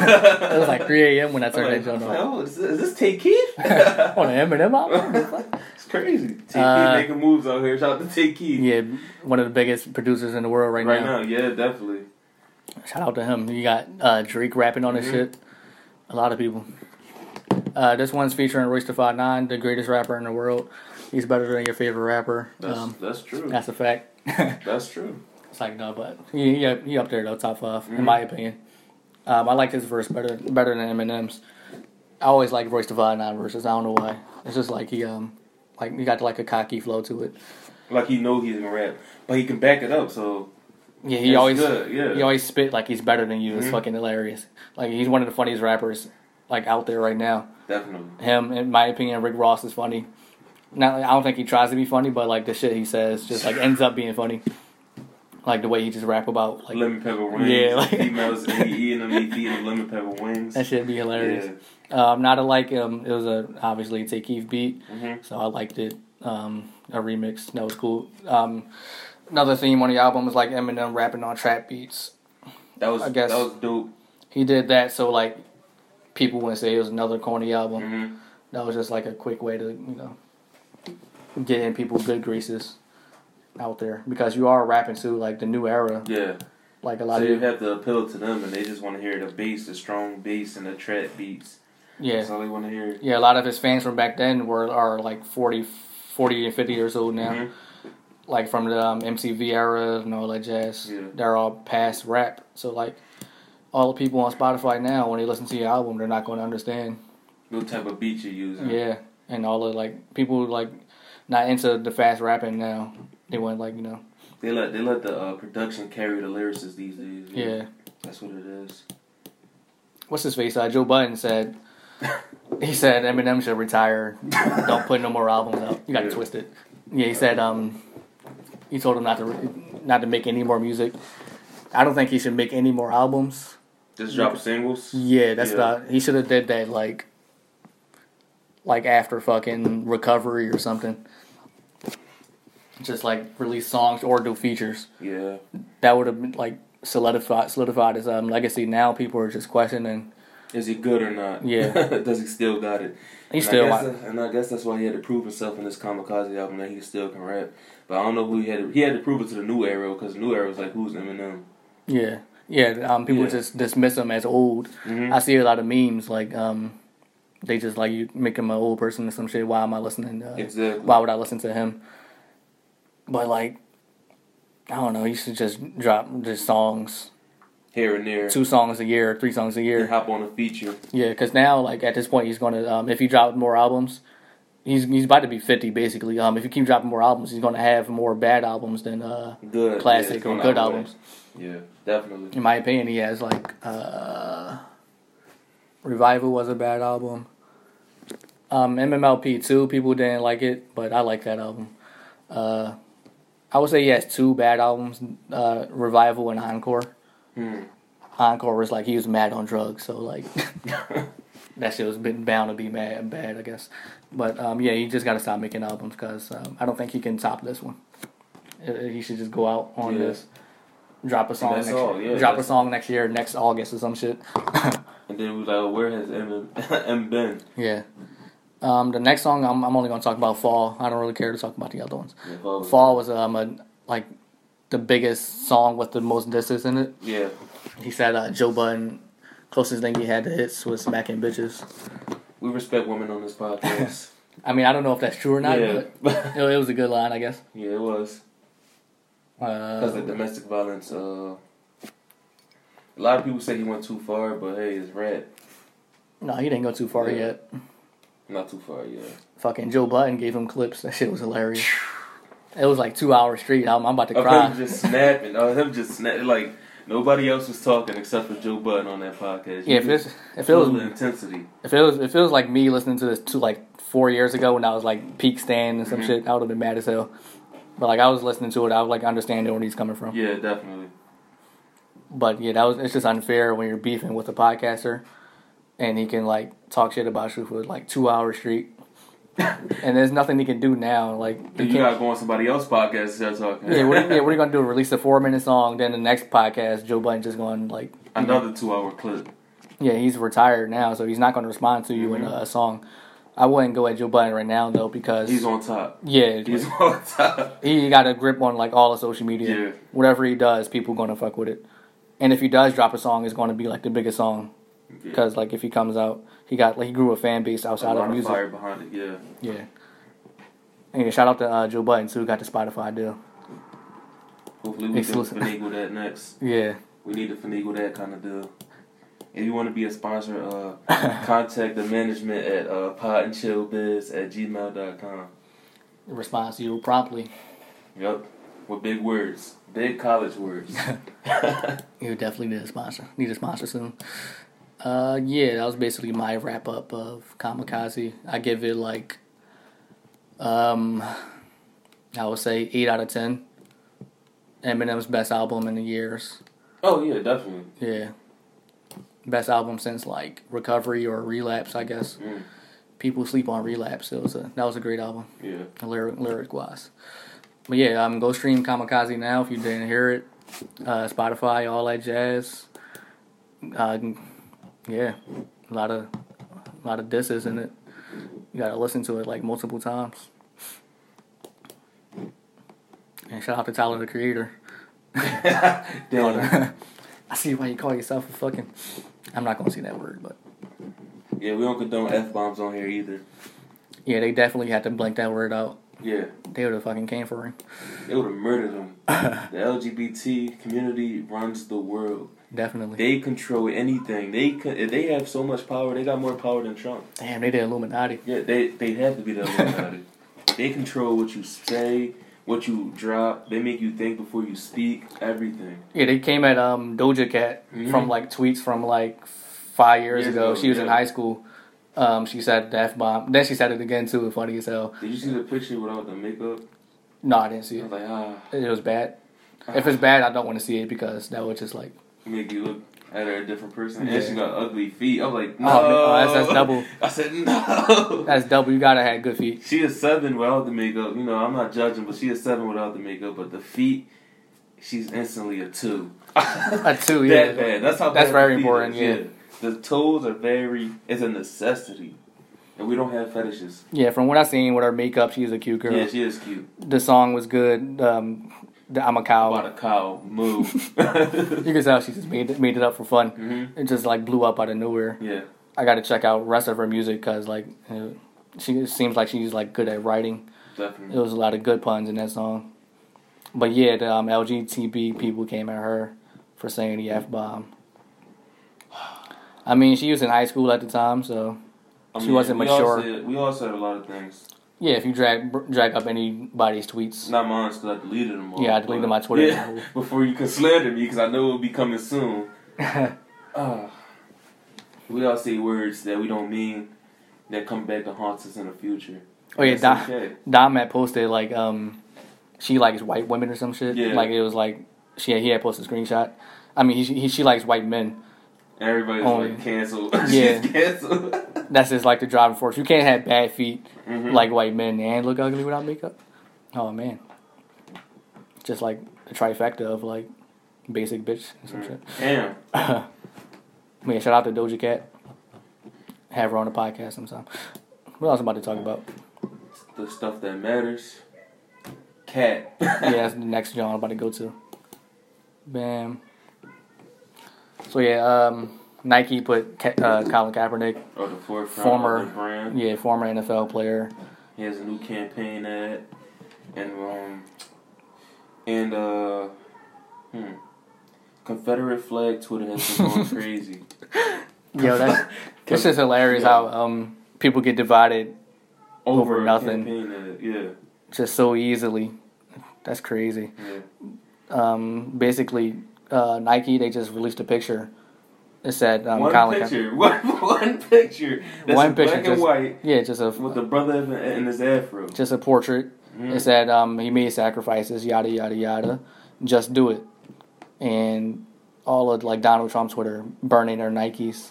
It was like 3 a.m. when I I'm turned like, that joint on. oh, is this, is this Tay Keith? On the Eminem album. it's crazy. Tay Uh, Keith making moves out here. Shout out to Tay Keith. yeah, one of the biggest producers in the world right, Right now. now, yeah, definitely. Shout out to him. You got uh, Drake rapping on this Mhm. shit. A lot of people. Uh, this one's featuring Royce da Five Nine, the greatest rapper in the world. He's better than your favorite rapper. That's Um, that's true. that's a fact. that's true. it's like no, but he he up, he up there though, top 5 Mhm. in my opinion. Um, I like his verse better better than Eminem's. I always like Royce da Five Nine verses. I don't know why. It's just like he um like he got like a cocky flow to it. Like he know he's gonna rap, but he can back it up. So Yeah, he always good, yeah. he always spit like he's better than you. It's Mhm. fucking hilarious. Like he's one of the funniest rappers like out there right now. definitely. Him, in my opinion, Rick Ross is funny. Not, I don't think he tries to be funny, but like the shit he says just like ends up being funny. Like the way he just rap about like lemon pepper wings. Yeah, like- females he eating them, he feeding them lemon pepper wings. that should be hilarious. Yeah. Um, not alike um, it was a obviously a Tay Keith beat, Mhm. so I liked it. Um, a remix that was cool. Um, another theme on the album was like Eminem rapping on trap beats. That was I guess- that was dope. He did that so like people wouldn't say it was another corny album. hmm That was just like a quick way to, you know, get in people good graces out there because you are rapping to like the new era. Yeah. Like a So of you have to appeal to them, and they just want to hear the bass, the strong bass, and the trap beats. yeah, That's all they want to hear. yeah. A lot of his fans from back then were are like 40, 40 and fifty years old now, Mhm. like from the um, MCV era and all that jazz. Yeah. They're all past rap, so like all the people on Spotify now, when they listen to your album, they're not going to understand. No type of beat you're using. Yeah, and all the like people like not into the fast rapping now. They want like you know, They let they let the uh, production carry the lyricists these days. yeah. That's what it is. what's his face? Uh, Joe Budden said he said Eminem should retire. Don't put no more albums out. You got to Yeah. twist it. Yeah, he said um, he told him not to re- not to make any more music. I don't think he should make any more albums. Just drop singles. Yeah, that's Yeah. not. He should have did that like, like after fucking recovery or something. Just like release songs or do features. Yeah. That would have been like solidified solidified his um, legacy. Now people are just questioning. Is he good or not? Yeah. Does he still got it? He And still. I guess and I guess that's why he had to prove himself in this Kamikaze album that he still can rap. But I don't know who he had. To, he had to prove it to the new era because the new era was like, who's Eminem? Yeah, yeah. Um, people Yeah. just dismiss him as old. Mhm. I see a lot of memes like um, they just like you make him an old person or some shit. Why am I listening? To, Exactly. Why would I listen to him? But like, I don't know. He should just drop just songs, Here and there. two songs a year, three songs a And year. hop on a feature. Yeah, because now like at this point he's gonna um, if he drops more albums. He's, he's about to be fifty basically. Um, if you keep dropping more albums, he's gonna have more bad albums than uh, Good. Classic it's or good albums. Yeah, definitely. in my opinion, he has like uh, Revival was a bad album. Um, MMLP two people didn't like it, but I like that album. Uh, I would say he has two bad albums: uh, Revival and Encore. Hmm. Encore was like he was mad on drugs, so like that shit was been bound to be mad bad, I guess. But um, yeah, he just got to stop making albums because um, I don't think he can top this one. Uh, He should just go out on Yeah. this, drop a song next all, year, yeah, drop a song next year, next August or some shit. And then we was like, oh, where has M, M been? yeah. Um, the next song I'm I'm only gonna talk about Fall. I don't really care to talk about the other ones. Yeah, Fall. Fall was um a, like the biggest song with the most disses in it. Yeah. He said uh, Joe Budden closest thing he had to hits was smacking bitches. We respect women on this podcast. I mean, I don't know if that's true or not, yeah. but it, was a good line, I guess. yeah, it was. Because of Uh, domestic violence, uh, a lot of people say he went too far, but hey, it's rap. no, he didn't go too far Yeah. yet. Not too far, yet. Fucking Joe Budden gave him clips. That shit was hilarious. It was like two hours straight. I'm, I'm about to Of cry. him just snapping. Of him just snapping. Like, nobody else was talking except for Joe Budden on that podcast. Yeah, if it's if it was of intensity. if it was if it was like me listening to this two like four years ago when I was like peak stand and some Mhm. shit, I would have been mad as hell. But like I was listening to it, I was like understanding where he's coming from. Yeah, definitely. But yeah, that was it's just unfair when you're beefing with a podcaster, and he can like talk shit about you for like two hours straight, and there's nothing he can do now. Like You can't. gotta go on somebody else's podcast start talking. Yeah, what, yeah, what are you gonna do? Release a four minute song, then the next podcast, Joe Budden just going like, Another two hour clip. yeah, he's retired now, so he's not gonna respond to you in Mhm. a, song. I wouldn't go at Joe Budden right now though because He's on top. yeah, He's on top. he got a grip on like all the social media. Yeah. Whatever he does, people gonna fuck with it. And if he does drop a song, it's gonna be like the biggest song Yeah. because like if he comes out, he got like he grew a fan base a outside lot of of music. fire behind it. Yeah. Yeah. And shout out to uh, Joe Budden too. Got the Spotify deal. Hopefully we can Exclusive. finagle that next. Yeah. We need to finagle that kind of deal. If you want to be a sponsor, uh, contact the management at uh, podandchillbiz at gmail.com. Responds to you promptly. Yep. With big words. Big college words. You definitely need a sponsor. Need a sponsor soon. Uh, yeah, that was basically my wrap up of Kamikaze. I give it like, um, I would say eight out of ten. Eminem's best album in the years. oh, yeah, definitely. Yeah, best album since like Recovery or Relapse, I guess. Mm, People sleep on Relapse. It was a that was a great album, yeah. lyric lyric wise. But yeah, um, go stream Kamikaze now if you didn't hear it. Uh, Spotify, all that jazz. Uh, yeah, a lot of a lot of disses in it. You gotta listen to it like multiple times. And shout out to Tyler the Creator. Damn. I see why you call yourself a fucking. I'm not gonna say that word, but Yeah, we don't condone F bombs on here either. yeah, they definitely had to blank that word out. Yeah. They would have fucking came for him. They would have murdered him. the LGBT community runs the world. Definitely. They control anything. They they have so much power. They got more power than Trump. Damn, they the Illuminati. Yeah, they they have to be the Illuminati. they control what you say, what you drop. They make you think before you speak. Everything. Yeah, they came at um Doja Cat Mhm. from like tweets from like five years Years ago. ago, She was in high school. Um, she said the f bomb. Then she said it again too. Funny as hell. Did you see the picture without the makeup? No, I didn't see I it. was like, ah, It was bad. If it's bad, I don't want to see it because that would just like make you look at her a different person. Yeah. And she got ugly feet. I was like, Oh, no. oh, that's- that's double. I said, no. that's double. You gotta have good feet. She is seven without the makeup. You know, I'm not judging, but she is seven without the makeup. But the feet, she's instantly a two. A two, yeah. That bad. That's how. That's very important, is, yeah. The toes are very. It's a necessity, and we don't have fetishes. Yeah, from what I've seen with her makeup, she's a cute girl. Yeah, she is cute. the song was good. Um, I'm a cow. About a cow move. You can tell she just made it, made it up for fun. hmm It just like blew up out of nowhere. Yeah. I got to check out rest of her music because like uh, she seems like she's like good at writing. Definitely. There was a lot of good puns in that song. But yeah, the um, LGBT people came at her for saying the f bomb. I mean, she was in high school at the time, so I She wasn't we mature. All said, we all said a lot of things. Yeah. If you drag drag up anybody's tweets, Not mine, because I deleted them all. Yeah, I deleted my Twitter. Yeah, before you can slander me, because I know it will be coming soon. Uh, we all say words that we don't mean that come back to haunt us in the future. oh yeah, Dom, okay. Dom had posted like um, she likes white women or some shit. Yeah. Like it was like she had, he had posted a screenshot. I mean, he, he she likes white men. Everybody's Only- like canceled. Yeah. Canceled. That's just like the driving force. You can't have bad feet Mhm. like white men and look ugly without makeup. Oh man, just like the trifecta of like basic bitch and some shit. Damn. Man, shout out to Doja Cat. Have her on the podcast sometime. What else am I about to talk about? The stuff that matters. Cat. yeah, that's the next John I'm about to go to. Bam. So yeah, um, Nike put Ka- uh, Colin Kaepernick, or the forefront Former- of the brand. yeah, former NFL player. He has a new campaign ad, and um, and uh, hmm, Confederate flag Twitter has been going crazy. Yo, that's it's just hilarious how um people get divided Over a nothing. Campaign ad. Yeah, just so easily. That's crazy. yeah. Um, basically, uh, Nike they just released a picture. It said um, one Colin picture, one, one picture. That's One picture, black just- and white, Yeah, just a with the brother in, in his afro. just a portrait. Mhm. It said um, he made sacrifices, yada yada yada. Just do it, and all of like Donald Trump's Twitter burning their Nikes.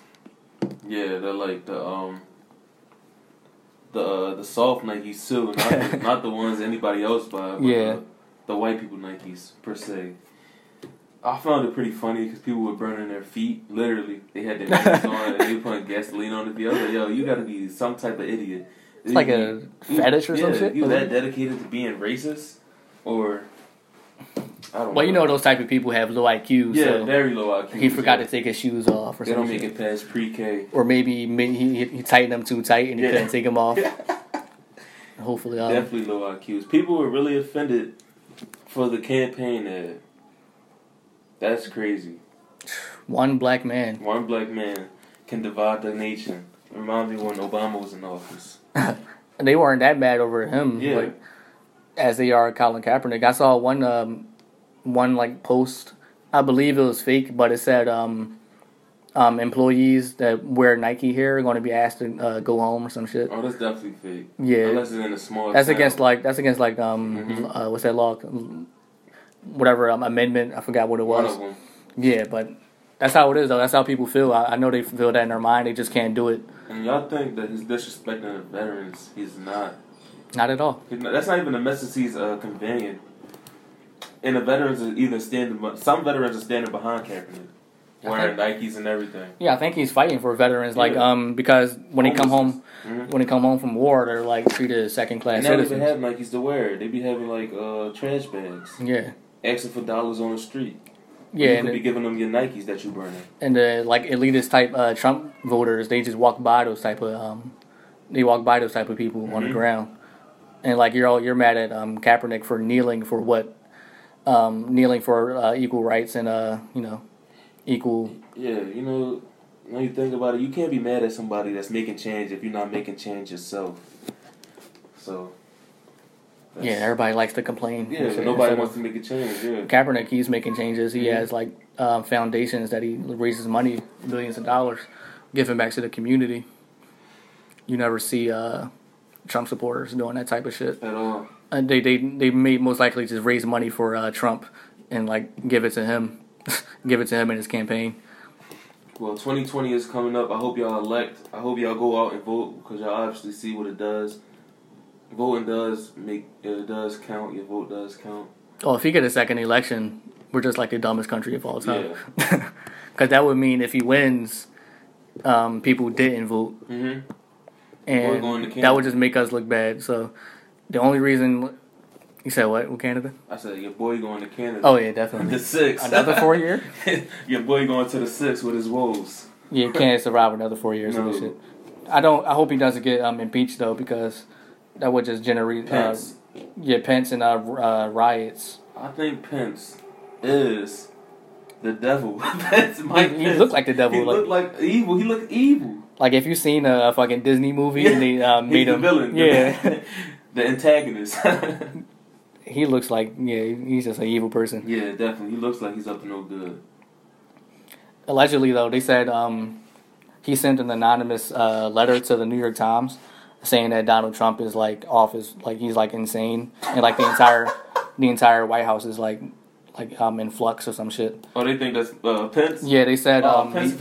Yeah, they're like the um the uh, the soft Nikes too, not the, not the ones anybody else buy. But Yeah. the, the white people Nikes per se. I found it pretty funny because people were burning their feet. Literally, they had their Nikes on and they were putting gasoline on it. I was like, "Yo, you got to be some type of idiot." It's like a You- fetish or yeah, some shit. You that dedicated to being racist, or I don't. Know. Well, you know know those type of people have low IQ, Yeah, so very low IQ. he forgot to take his shoes off or They don't make it past pre-K. Or maybe ma- he, he tightened them too tight and he Yeah. couldn't take them off. Hopefully, um, Definitely low IQs. People were really offended for the campaign ad. That's crazy. one black man. One black man can divide the nation. Reminds me when Obama was in office. They weren't that mad over him, Yeah. like as they are Colin Kaepernick. I saw one um, one like post. I believe it was fake, but it said um, um, employees that wear Nike here are going to be asked to uh, go home or some shit. Oh, that's definitely fake. Yeah, Unless it's in a small. that's town. against like that's against like um, Mhm. uh, what's that law? Whatever um, amendment, I forgot what it was. Yeah, but that's how it is though. That's how people feel. I, I know they feel that in their mind. They just can't do it. And y'all think that he's disrespecting the veterans? He's not. Not at all. Not- That's not even the message he's uh, conveying. And the veterans are either standing. Some veterans are standing behind Kaepernick, wearing Nikes and everything. Yeah, I think he's fighting for veterans. Like Yeah. um, because when they come home. Mhm. when they come home from war, they're like treated as second class And they don't even citizens. have Nikes to wear. They be having like uh, trash bags, Yeah, asking for dollars on the street. yeah, you and, could be giving them your Nikes that you're burning. and the like elitist type uh, Trump voters, they just walk by those type of um, they walk by those type of people on the Mhm. ground, and like you're all you're mad at um Kaepernick for kneeling for what, um, kneeling for uh, equal rights and uh you know, equal Yeah, you know, when you think about it, you can't be mad at somebody that's making change if you're not making change yourself. So. That's- yeah. Everybody likes to complain. Yeah, Instead- nobody wants to make a change. Yeah. Kaepernick, he's making changes. He Mhm. has like um, foundations that he raises money, billions of dollars giving back to the community. You never see uh, Trump supporters doing that type of shit. At all. And they they they may most likely just raise money for uh, Trump and like give it to him, give it to him in his campaign. Well, 2020 is coming up. I hope y'all elect. I hope y'all go out and vote because y'all obviously see what it does. Voting does make it does count. Your vote does count. Oh, if he get a second election, we're just like the dumbest country of all time. Yeah. Because that would mean if he wins, um, people didn't vote, Mm-hmm. Or going to and that would just make us look bad. So the only reason you said what with Canada? I said your boy going to Canada. Oh yeah, definitely. the six. Another four year? your boy going to the six with his woes. Yeah, you can't survive another four years of this shit. I don't. I hope he doesn't get um, impeached though, because that would just generate uh, Pence. yeah Pence and uh, uh, riots. I think Pence is the devil. That's Mike He- he Pence. looked like the devil, He like- looked like evil. He looked evil. Like if you've seen a, fucking Disney movie and they uh, made the him villain. yeah, the antagonist. he looks like yeah he's just an evil person. yeah, definitely. He looks like he's up to no good. Allegedly though, they said um, he sent an anonymous uh, letter to the New York Times saying that Donald Trump is like off his like he's like insane and like the entire the entire White House is like like um in flux or some shit. Oh, they think that's uh, Pence. Yeah, they said Oh, um, Pence he-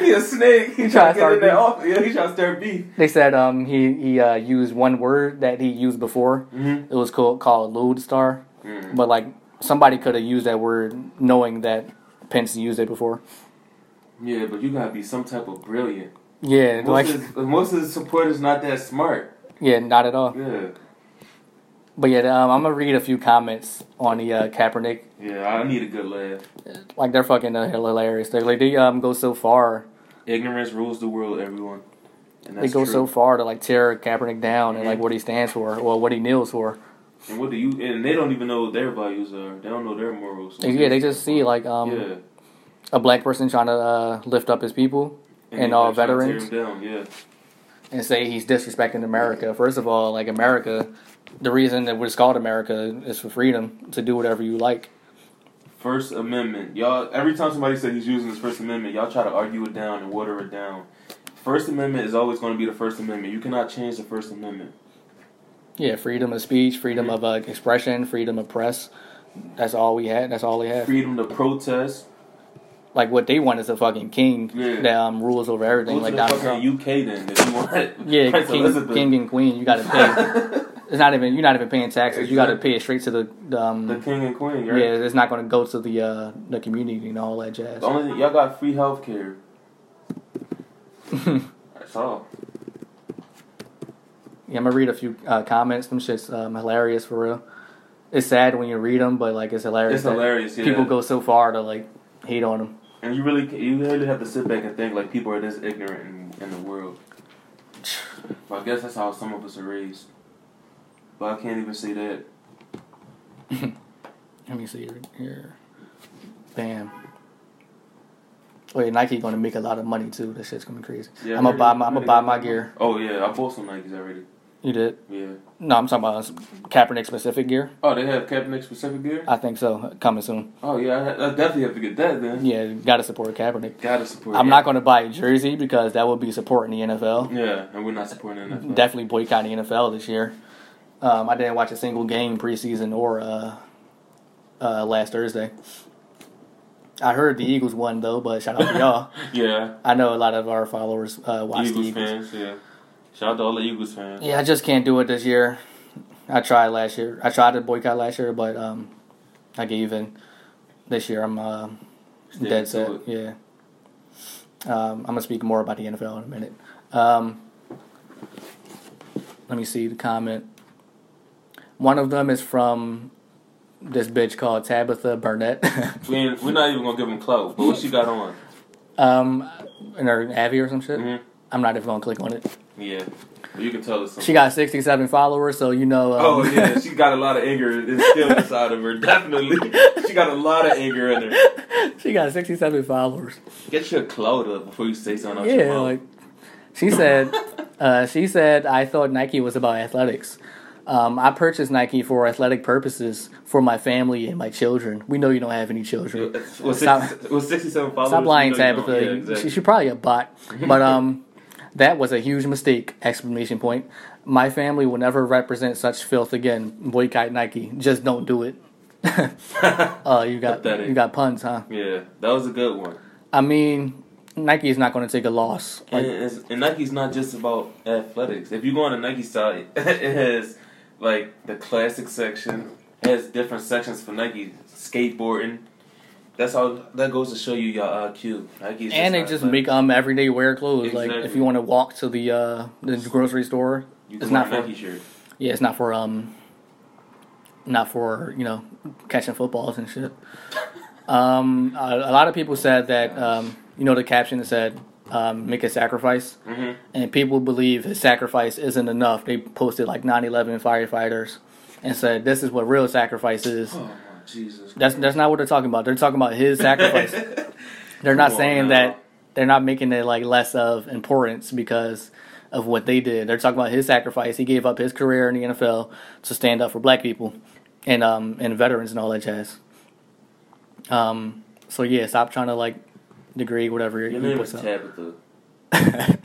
he a snake. He trying to get start in that office. Yeah, he trying to start beef. They said um he he uh, used one word that he used before. Mm-hmm. It was called called lodestar, Mm. but like somebody could have used that word knowing that Pence used it before. Yeah, but you gotta be some type of brilliant. Yeah, Most, like of, his, most of his supporters not that smart. yeah, not at all. Yeah, But yeah, um, I'm gonna read a few comments on the uh, Kaepernick. yeah. I need a good laugh. Like they're fucking uh, hilarious. They like they um go so far. Ignorance rules the world, everyone. And They go true. so far to like tear Kaepernick down and like what he stands for or what he kneels for. And what do you? And they don't even know what their values are. They don't know their morals. Yeah, they just see like um yeah. a black person trying to uh, lift up his people and all veterans. down. Yeah. and say he's disrespecting America. First of all, like America, the reason that it's called America is for freedom to do whatever you like. First Amendment, y'all. Every time somebody says he's using his First Amendment, y'all try to argue it down and water it down. First Amendment is always going to be the First Amendment. You cannot change the First Amendment. Yeah, freedom of speech, freedom of uh, expression, freedom of press. That's all we had. That's all we had. Freedom to protest. Like what they want is a fucking king Yeah. that um, rules over everything, Go to like the Donald fucking Trump. UK then if you want. Yeah, Prince king, Elizabeth. king and queen. You got to pay. it's not even you're not even paying taxes. You got to pay it straight to the, the um. The king and queen, right? yeah, it's not going to go to the uh, the community and all that jazz. The only y'all got free health care. That's all. Yeah, I'm gonna read a few uh, comments. Them shit's um, hilarious for real. It's sad when you read them, but like it's hilarious. It's hilarious. Yeah. People go so far to like hate on them. And you really, you really have to sit back and think like people are this ignorant in, in the world. But I guess that's how some of us are raised. But I can't even say that. Let me see here. Bam. Wait, Nike gonna make a lot of money too. This shit's gonna be crazy. Yeah, I'm gonna buy my. I'm gonna buy my gear. Oh yeah, I bought some Nikes already. You did? Yeah. No, I'm talking about Kaepernick specific gear. Oh, they have Kaepernick specific gear. I think so. Coming soon. Oh yeah, I, I definitely have to get that then. Yeah, gotta support Kaepernick. Gotta support. I'm yeah. not gonna buy a jersey because that would be supporting the NFL. Yeah, and we're not supporting the NFL. definitely boycotting the NFL this year. Um, I didn't watch a single game preseason or uh, uh, last Thursday. I heard the Eagles won though, but shout out to y'all. yeah, I know a lot of our followers uh, watch Eagles, the Eagles. fans. Yeah, shout out to all the Eagles fans. Yeah, I just can't do it this year. I tried last year. I tried to boycott last year, but um, I gave in. This year, I'm uh, dead set. it. Yeah. Um, I'm gonna speak more about the NFL in a minute. Um, let me see the comment. One of them is from this bitch called Tabitha Burnett. We ain't, we're not even gonna give them clothes, But what she got on? um, in her Avi or some shit. hmm I'm not even gonna click on it. Yeah, you can tell us. She got 67 followers, so you know. Um, Oh yeah, she got a lot of anger is still inside of her. Definitely, she got a lot of anger in her. she got 67 followers. Get your clout up before you say something Yeah, like she said. uh, she said I thought Nike was about athletics. Um, I purchased Nike for athletic purposes for my family and my children. We know you don't have any children. With, Stop- 60, with 67 followers. Stop lying, you know you don't- Tabitha. Yeah, She- exactly. She's probably a bot. But um, that was a huge mistake! Exclamation point. My family will never represent such filth again. Boycott Nike. Just don't do it. uh, you got Pathetic. you got puns, huh? Yeah, that was a good one. I mean, Nike is not going to take a loss. And, Like, it's, and Nike's not just about athletics. If you go on the Nike site, it has like the classic section. It has different sections for Nike skateboarding. That's all. That goes to show you your IQ. Nike's and they just make um everyday wear clothes. Like if you want to walk to the uh the grocery store, You it's not for yeah, it's not for um not for you know catching footballs and shit. Um, a, a lot of people said that um you know the caption that said um make a sacrifice, hmm and people believe his sacrifice isn't enough. They posted like 9/11 firefighters and said this is what real sacrifice is. Oh Jesus. That's that's not what they're talking about. They're talking about his sacrifice. They're not saying now. that they're not making it like less of importance because of what they did. They're talking about his sacrifice. He gave up his career in the NFL to stand up for black people and um and veterans and all that jazz. Um so yeah, stop trying to like degrade whatever Your you name is. Tabitha.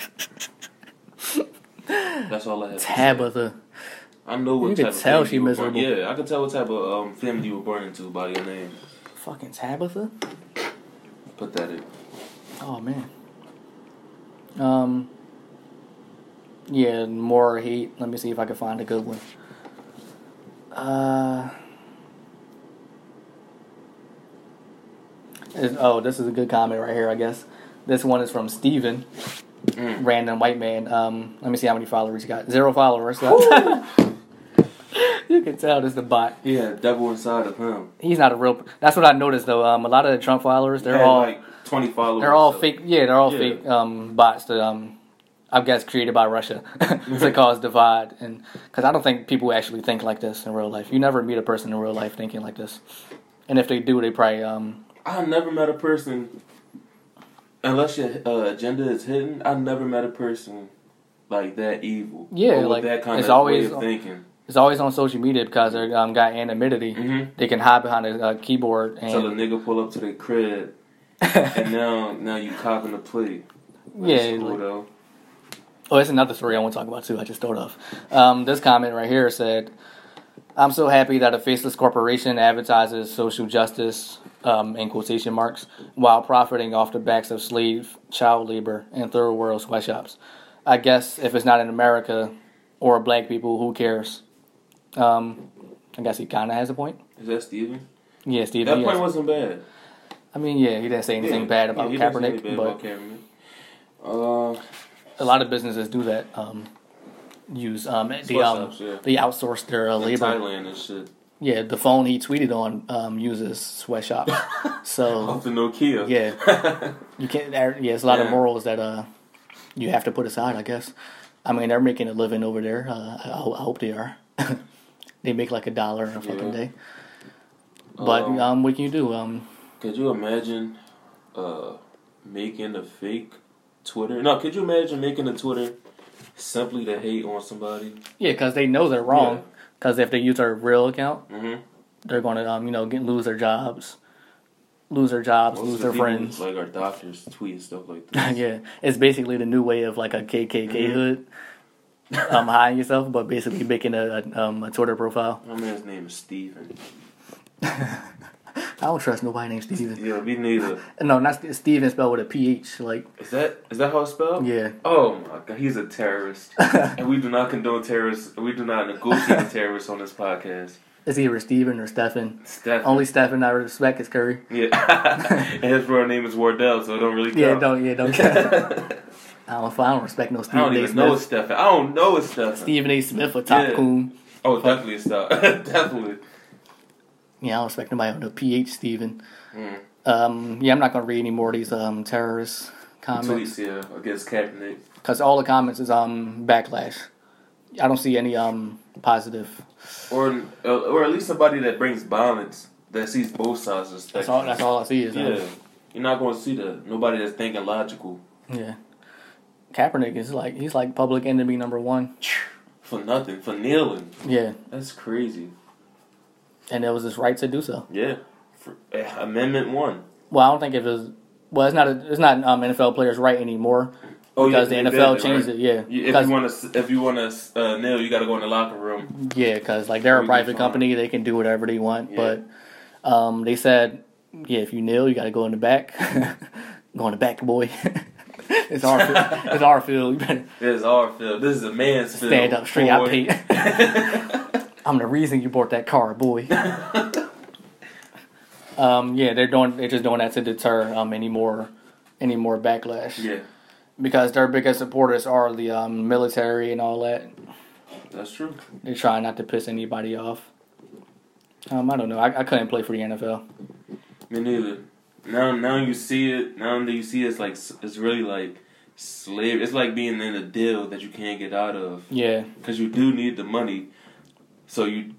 That's all I have. Tabitha. I know what You type can of tell she you were born- miserable. Yeah, I can tell what type of um, family you were born into by your name. Fucking Tabitha? Pathetic. Oh man. Um. Yeah, more heat. Let me see if I can find a good one. Uh. oh, this is a good comment right here. I guess this one is from Steven, Mm. random white man. Um, let me see how many followers he got. Zero followers. you can tell this is the bot. Yeah, devil inside of him. He's not a real. That's what I noticed though. Um, a lot of the Trump followers, they're all like twenty followers. they're all so- fake. Yeah, they're all Yeah. fake um, bots that um, I guess created by Russia to cause divide. And because I don't think people actually think like this in real life. You never meet a person in real life thinking like this. And if they do, they probably um, I never met a person, unless your uh, agenda is hidden. I never met a person like that evil. Yeah, like, that kind it's of always- way of thinking. It's always on social media because they um, got anonymity. Mm-hmm. They can hide behind a, a keyboard So the nigga pull up to the crib, and now now you copping the plea. yeah. That's cool like- though. Oh, that's another story I want to talk about too. I just thought of. Um, this comment right here said, "I'm so happy that a faceless corporation advertises social justice um, in quotation marks while profiting off the backs of slave child labor and third world sweatshops. I guess if it's not in America or black people, who cares? Um, I guess he kind of has a point. Is that Steven? Yeah, Steve. That point has- wasn't bad. I mean, yeah, he didn't say anything Yeah, bad about yeah, he didn't say Kaepernick, bad but about Kaepernick. Uh, a lot of businesses do that. Um, use um, the um, yeah. they outsource their uh, labor. Thailand and shit. Yeah, the phone he tweeted on um, uses sweatshop. so Off the Nokia. yeah, you can't. Yeah, it's a lot of morals that uh you have to put aside. I guess. I mean, they're making a living over there. Uh, I, I hope they are. they make like a dollar in a fucking Yeah. day. But Um, um, what can you do? Um, Could you imagine uh, making a fake Twitter? No, could you imagine making a Twitter simply to hate on somebody? yeah, because they know they're wrong. Yeah. Because if they use their real account, Mm-hmm. they're going to um, you know get, lose their jobs, lose their jobs, lose their friends. Like our doctors tweet stuff like that. yeah, it's basically the new way of like a KKK Mhm. hood. Um, hiding yourself, but basically making a, a, um, a Twitter profile. My man's name is Steven. I don't trust nobody named Steven. Yeah, me neither. No, not Ste- Steven spelled with a PH. Like, Is that is that how it's spelled? yeah. Oh my god, he's a terrorist. and we do not condone terrorists. We do not negotiate with terrorists on this podcast. It's either Steven or Stefan. Steph. Only Stefan I respect is Curry. Yeah. and his real name is Wardell, so it don't really count. Yeah, don't, yeah, don't. I don't, I don't respect no I Stephen don't A. even know Smith. I don't know it's Stefan. Stephen A. Smith or Top Yeah. Coon. Oh, definitely Stefan. definitely. Yeah, I don't respect nobody a PH Steven. Mm. Um, yeah, I'm not gonna read any more of these um terrorist comments. Tweets, yeah, against Kaepernick. because all the comments is um backlash. I don't see any um positive. Or, uh, or at least somebody that brings balance, that sees both sides of the spectrum. That's all. That's all I see is um, Yeah. You're not going to see that. Nobody that's thinking logical. yeah. Kaepernick is like he's like public enemy number one. for nothing for kneeling. Yeah, That's crazy. and it was his right to do so. Yeah, for, eh, Amendment one. Well, I don't think if it was. Well, it's not. A, it's not um, NFL players' right anymore because yeah, the NFL banned changed right? it. Yeah, You- If you want to, if you want to uh, kneel, you got to go in the locker room. yeah, because like they're a private company, they can do whatever they want. Yeah. But um, they said, yeah, if you kneel, you got to go in the back. go in the back, boy. it's our field. it's our field. You better This is our field. This is a man's field. stand up straight. I paid. I'm the reason you bought that car, boy. um, yeah, they're doing. They're just doing that to deter um any more, any more backlash. yeah, because their biggest supporters are the um, military and all that. that's true. They're trying not to piss anybody off. Um, I don't know. I, I couldn't play for the NFL. Me neither. Now, now you see it. Now that you see it, it's like it's really like slave. It's like being in a deal that you can't get out of Yeah, because you do need the money. So you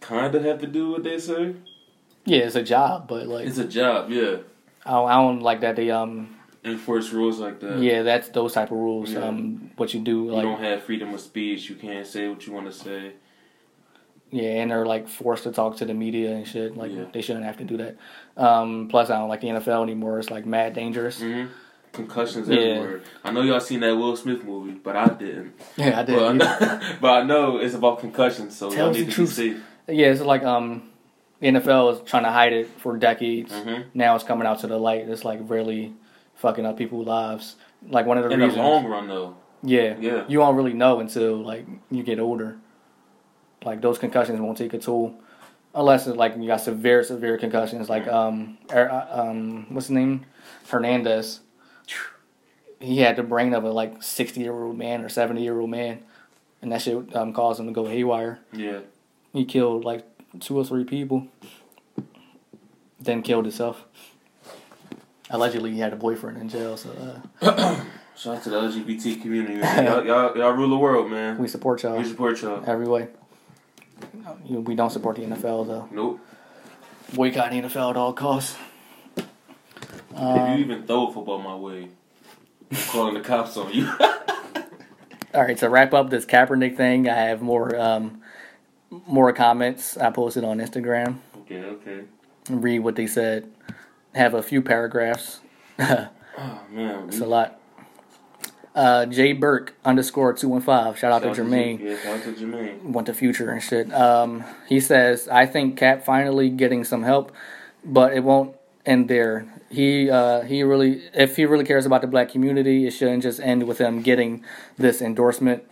kind of have to do what they say. yeah, it's a job, but like It's a job, yeah. I don't, I don't like that they um Enforce rules like that. yeah that's those type of rules. Yeah. Um, what you do You don't have freedom of speech. You can't say what you want to say. Yeah, and they're like forced to talk to the media and shit. Like Yeah. they shouldn't have to do that. Um, plus I don't like the NFL anymore. It's like mad dangerous. hmm Concussions Yeah. everywhere. I know y'all seen that Will Smith movie, but I didn't. Yeah, I did. But I know, but I know it's about concussions, so y'all need to see. Yeah, it's like um, the NFL is trying to hide it for decades. hmm Now it's coming out to the light. It's like really fucking up people's lives. Like one of the reasons. In the long run, though, yeah, yeah. you don't really know until like you get older. Like those concussions won't take a toll, unless it's like you got severe, severe concussions. Like um, er, uh, um, what's his name, Hernandez. He had the brain of a like sixty year old man or seventy year old man, and that shit um, caused him to go haywire. Yeah. He killed like two or three people, then killed himself. Allegedly, he had a boyfriend in jail, so uh, Shout out to the LGBT community, man. y'all, y'all, y'all rule the world, man. we support y'all We support y'all. every way. You- We don't support the NFL though. Nope. Boycott the NFL at all costs. if Um, you even throw a football my way, I'm calling the cops on you. all right, so wrap up this Kaepernick thing, I have more um, more comments I posted on Instagram. okay, okay. Read what they said. Have a few paragraphs. Oh man. It's a lot. Uh, J Burke underscore two one five. Shout out to Jermaine. Yeah, shout out to Jermaine. Went to Future and shit. Um, he says, "I think Cap finally getting some help, but it won't end there. He uh, he really, if he really cares about the black community, it shouldn't just end with him getting this endorsement.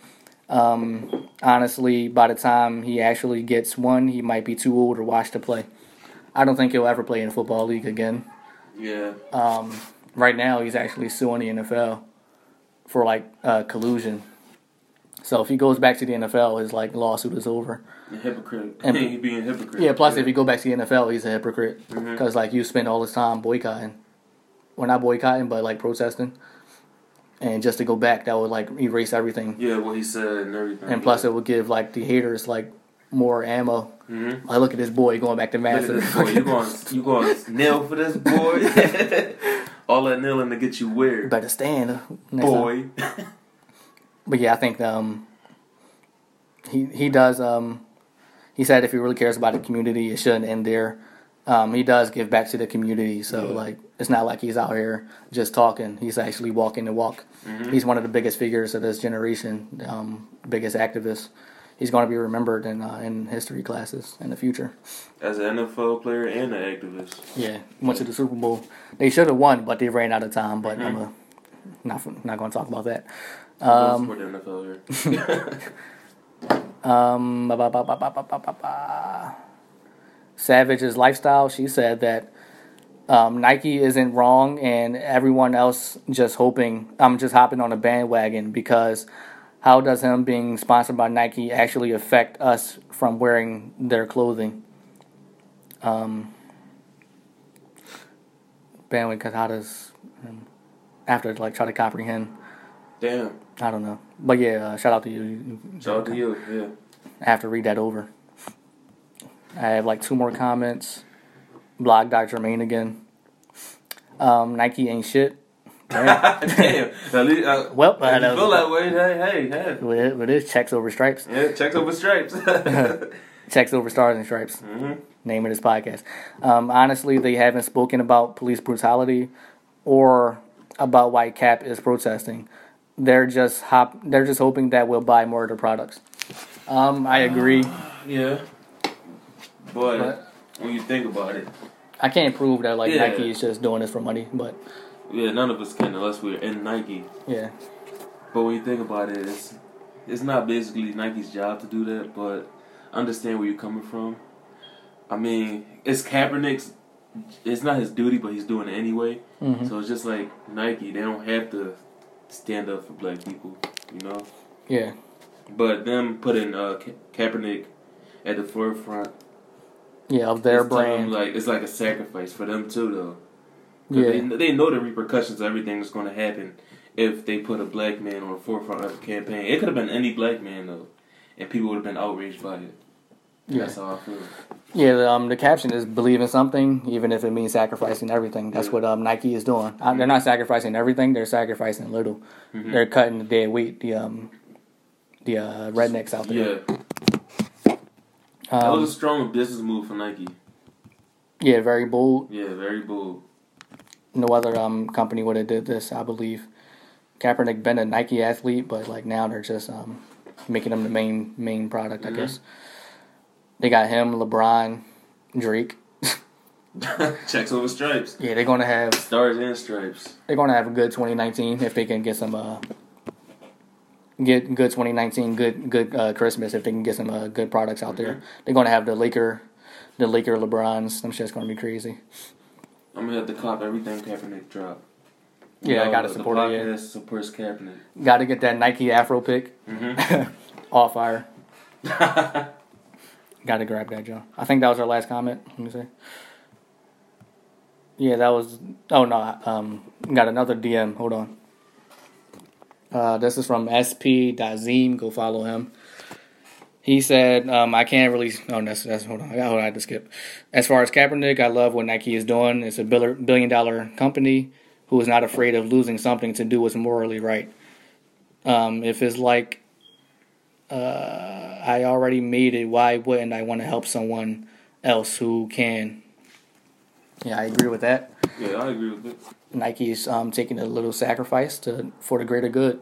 Um, honestly, by the time he actually gets one, he might be too old or washed to play. I don't think he'll ever play in a football league again." Yeah. Um, right now, he's actually suing the NFL for like uh, collusion. So if he goes back to the NFL, his like lawsuit is over. A hypocrite. And- he being a hypocrite. Yeah. Plus, if he go back to the NFL, he's a hypocrite because like you spend all this time boycotting, well not boycotting, but like protesting, and just to go back, that would like erase everything. Yeah, what he said and everything. And plus, it would give like the haters like more ammo. Mm-hmm. I look at this boy going back to Look at Master. this boy. You going you going to kneel for this boy? All that kneeling to get you where, better stand, next boy. But yeah, I think um, he he does. Um, he said if he really cares about the community, it shouldn't end there. Um, he does give back to the community, so Yeah. like it's not like he's out here just talking. He's actually walking the walk. Mhm. He's one of the biggest figures of this generation, um, biggest activist he's going to be remembered in uh, in history classes in the future. As an NFL player and an activist. Yeah, went to the Super Bowl. They should have won, but they ran out of time. But mm-hmm. I'm a, not not going to talk about that. Um, for the NFL here. um, ba, ba, ba, Savage's lifestyle. She said that um, Nike isn't wrong, and everyone else just hoping I'm um, just hopping on a bandwagon because how does him being sponsored by Nike actually affect us from wearing their clothing? Um, bandwagon. Because how does um, after like try to comprehend? Damn. I don't know, but yeah. Uh, shout out to you. You- Shout out to you. Yeah. I have to read that over. I have like two more comments. Blog Dr. Main again. Um, Nike ain't shit. Damn. At least, uh, Well, I know. feel that way, hey, hey, hey. With it, with checks over stripes, Yeah, checks over stripes. mm-hmm. checks over stars and stripes. Name of this podcast. Um, honestly, they haven't spoken about police brutality or about why Cap is protesting. They're just hop. They're just hoping that we'll buy more of their products. Um, I agree. Yeah. But But- when you think about it, I can't prove that like Yeah. Nike is just doing this for money, but yeah, none of us can unless we're in Nike. yeah, But when you think about it, it's it's not basically Nike's job to do that, but understand where you're coming from. I mean, it's Kaepernick's. It's not his duty, but he's doing it anyway. Mhm. So it's just like Nike; they don't have to stand up for black people, you know. yeah, But them putting uh, Ka- Kaepernick at the forefront, yeah, of their telling, brand. like it's like a sacrifice for them too, though. Yeah, They, they know the repercussions of everything that's going to happen if they put a black man on the forefront of the campaign. It could have been any black man though, and people would have been outraged by it. Yeah. That's how I feel. yeah. The, um, the caption is believe in something, even if it means sacrificing everything. That's Yeah. what um Nike is doing. Uh, they're not sacrificing everything; they're sacrificing little. Mhm. They're cutting the dead weight. The um, the uh, rednecks out there. Yeah, that Um, was a strong business move for Nike. yeah, very bold. Yeah, very bold. No other um company would have did this, I believe. Kaepernick been a Nike athlete, but like now they're just um making him the main main product, I Mhm. guess. They got him, LeBron, Drake. Checks over stripes, Yeah, they're gonna have stars and stripes. they're gonna have a good 2019 if they can get some uh get good 2019 good good uh, Christmas if they can get some uh, good products out there. They're gonna have the Laker the Laker LeBrons. Them shit's gonna be crazy. I'm gonna have to cop everything Kaepernick drop. Yeah, I gotta the support it. Yeah. supports Kaepernick. Got to get that Nike Afro pick Mm-hmm. off fire. Got to grab that, John. I think that was our last comment. Let me see. Yeah, that was. Oh no, um, got another DM. Hold on. Uh, this is from sp.zine. Go follow him. He said, um, "I can't really." Oh, that's that's. Hold on, I. Hold on, I had to skip. As far as Kaepernick, I love what Nike is doing. It's a billion dollar company who is not afraid of losing something to do what's morally right. Um, if it's like uh, I already made it. Why wouldn't I want to help someone else who can? Yeah, I agree with that. yeah, I agree with it. Nike's um, taking a little sacrifice to for the greater good.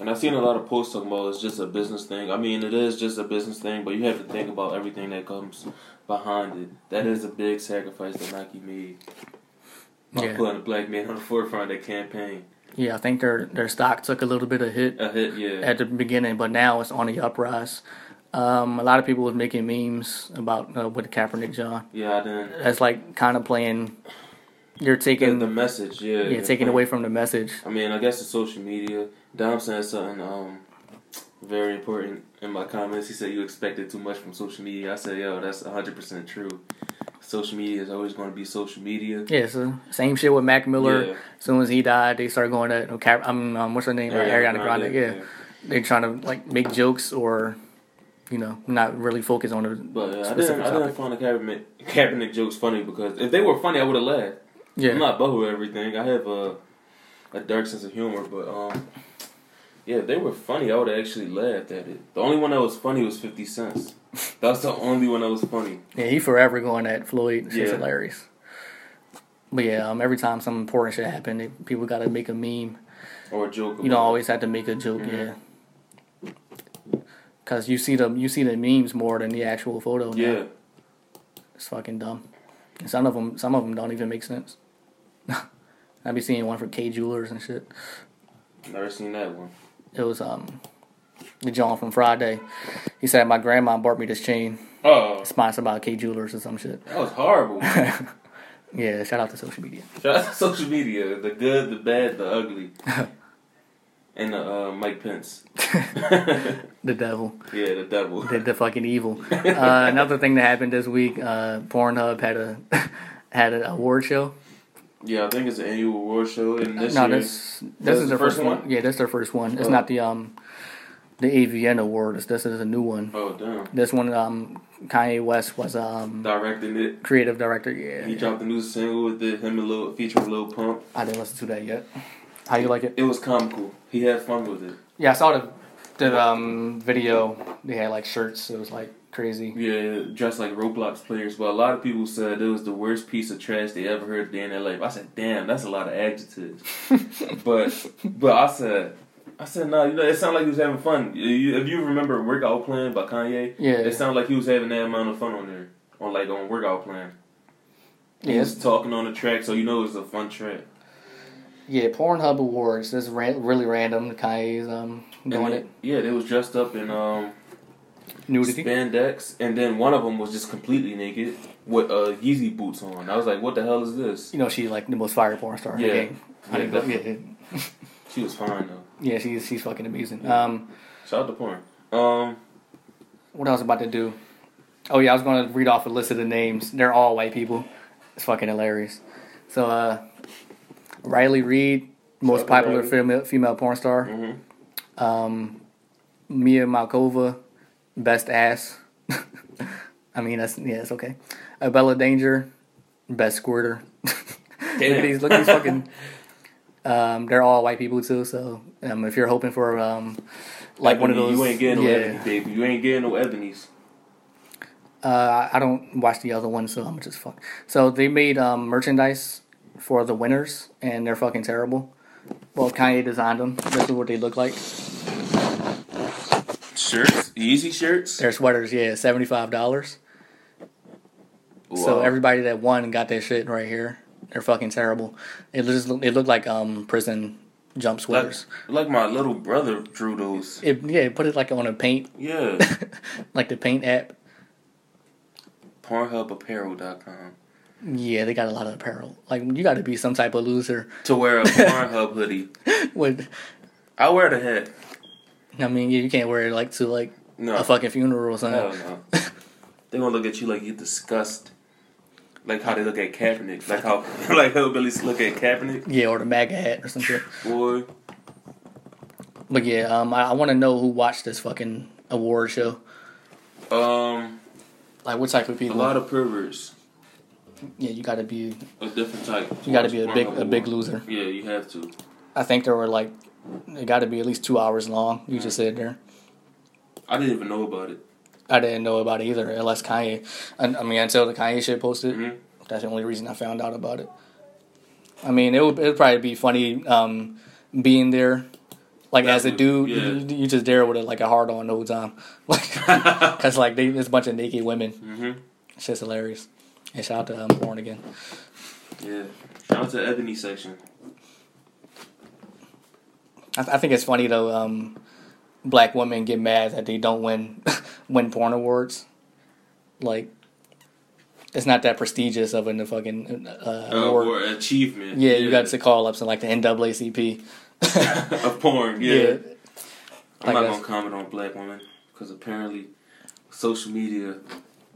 And I've seen a lot of posts talking about it's just a business thing. I mean, it is just a business thing, but you have to think about everything that comes behind it. That is a big sacrifice that Nike made by Yeah. putting a black man on the forefront of that campaign. Yeah, I think their their stock took a little bit of hit A hit, yeah. at the beginning, but now it's on the uprise. Um, a lot of people was making memes about uh, with Kaepernick John. yeah, I didn't. That's like kind of playing. You're taking the message, yeah. yeah, taking away from the message. I mean, I guess it's social media. Dom said something um very important in my comments. He said you expected too much from social media. I said, yo, that's hundred percent true. Social media is always going to be social media. Yeah, so same shit with Mac Miller. Yeah. As soon as he died, they started going at oh, Cap. Um, um, what's her name? Ariana, Grande. Yeah. they're trying to like make jokes or, you know, not really focus on the But uh, I didn't, I didn't find the Kaepernick, Kaepernick jokes funny because if they were funny, I would have laughed. Yeah, I'm not with everything. I have a a dark sense of humor, but um, yeah, they were funny, I would have actually laughed at it. The only one that was funny was Fifty Cent's. That was the only one that was funny. yeah, he forever going at Floyd. It's Yeah. hilarious. But yeah, um, every time some important shit happened, they, people got to make a meme. Or a joke. You don't always have to make a joke. Mhm. Yeah, because you see the you see the memes more than the actual photo. now. Yeah. it's fucking dumb. And some of them, some of them don't even make sense. I be seeing one for Kay Jewelers and shit. Never seen that one. It was um the John from Friday. He said my grandma bought me this chain, Oh, sponsored by Kay Jewelers or some shit. that was horrible. Yeah, shout out to social media. Shout out to social media. The good, the bad, the ugly. and the uh, Mike Pence. The devil, Yeah, the devil. the, the fucking evil. Uh, another thing that happened this week, uh, Pornhub had a had an award show. Yeah, I think it's an annual award show, and this no, year, this this is the their first one. one? Yeah, that's their first one. It's Oh. not the um the AVN awards. This is a new one. oh damn, This one, um, Kanye West was um directing it. creative director. Yeah, He yeah. dropped a new single with it, him and Lil featuring Lil Pump. I didn't listen to that yet. How you like it? It was comical. He had fun with it. Yeah, I saw the the um, video. They had like shirts. It was like crazy. Yeah, dressed like Roblox players, but a lot of people said it was the worst piece of trash they ever heard in their life. I said, "Damn, that's a lot of adjectives." but but I said, I said, "No, nah, you know, it sounded like he was having fun." If you remember "Workout Plan" by Kanye, Yeah. it sounded like he was having that amount of fun on there, on like on "Workout Plan." Yeah, was talking on the track, so you know it's a fun track. yeah. Pornhub Awards. This is ran- really random. Kanye's um doing they- it. Yeah, they was dressed up in um Nudity. spandex, and then one of them was just completely naked with uh Yeezy boots on. I was like, "What the hell is this?" You know, she's like the most fire porn star in Yeah. the game. I Yeah, yeah, She was fine though. yeah, she's she's fucking amazing. Yeah. Um, Shout out to porn. Um, what else about to do? Oh yeah, I was gonna read off a list of the names. They're all white people. It's fucking hilarious. So, uh, Riley Reid, most Shout out to popular Riley. female female porn star. mhm. Um, Mia Malkova, best ass. I mean, that's yeah, it's okay. Uh, Bella Danger, best squirter. look at these, look at these fucking. Um, they're all white people too. So um, if you're hoping for um, like one of Ebony, those, You ain't getting no yeah. ebony, baby. You ain't getting no ebonies. Uh, I don't watch the other ones, so I'm just fuck. So they made um, merchandise for the winners, and they're fucking terrible. Well, Kanye designed them. This is what they look like. Shirts, easy shirts. They're sweaters, yeah, seventy five dollars. So everybody that won got their shit right here. They're fucking terrible. It just look, it looked like um prison jump like, sweaters. like my little brother drew those. It, yeah, put it like on a paint, Yeah. like the paint app. Pornhubapparel.com Yeah, they got a lot of apparel. Like you got to be some type of loser. to wear a Pornhub hoodie. With, I wear the hat. I mean, you can't wear it like to like No, a fucking funeral or hell something. no. they gonna look at you like you disgust. Like how they look at Kaepernick. Like how like hillbillies look at Kaepernick. Yeah, or the MAGA hat or some shit. Boy, But yeah, um, I, I want to know who watched this fucking award show. um, Like, what type of people? a lot of perverts. yeah, you got to be. A different type. You got to be a big, a big loser. Yeah, you have to. I think there were like, it got to be at least two hours long. You just sit there. I didn't even know about it. I didn't know about it either, unless Kanye. I, I mean, until the Kanye shit posted. Mhm. That's the only reason I found out about it. I mean, it would it'd probably be funny um, being there, like That as a dude, yeah. you, you just there with a, like a hard on the whole time, like because like they, there's a bunch of naked women. hmm It's just hilarious. And shout out to um, Porn again. Yeah. Shout out to Ebony section. I, I think it's funny though. Um, black women get mad that they don't win win porn awards. Like, it's not that prestigious of a fucking uh, Uh, award. or achievement. Yeah, you got to call ups in like the NAACP. of porn. Yeah. yeah. I'm Like not gonna comment on black women because apparently social media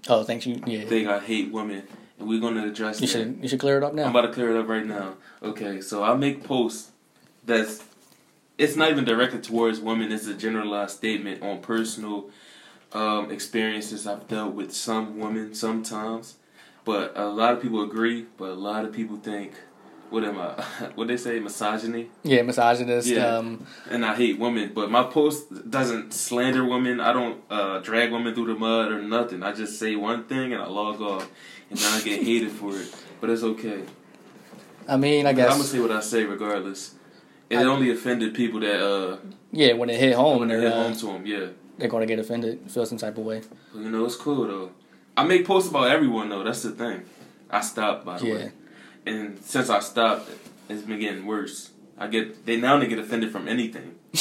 Oh, thanks you. Yeah. think I hate women, and we're gonna address You that. should you should clear it up now. I'm about to clear it up right now. Okay, so I make posts that's it's not even directed towards women. It's a generalized statement on personal um, experiences I've dealt with some women sometimes, but a lot of people agree. But a lot of people think, what am I? What they say, misogyny, Yeah, misogynist. Yeah. Um, and I hate women. But my post doesn't slander women. I don't uh, drag women through the mud or nothing. I just say one thing and I log off, and then I get hated for it. But it's okay. I mean, I guess I'm gonna say what I say regardless. It I- only offended people that uh Yeah, when it hit home, when they they're hit uh, home to them. Yeah, they're gonna get offended, feel some type of way. you know it's cool though. I make posts about everyone though. That's the thing. I stopped by the Yeah. way, and since I stopped, it's been getting worse. I get they now they get offended from anything.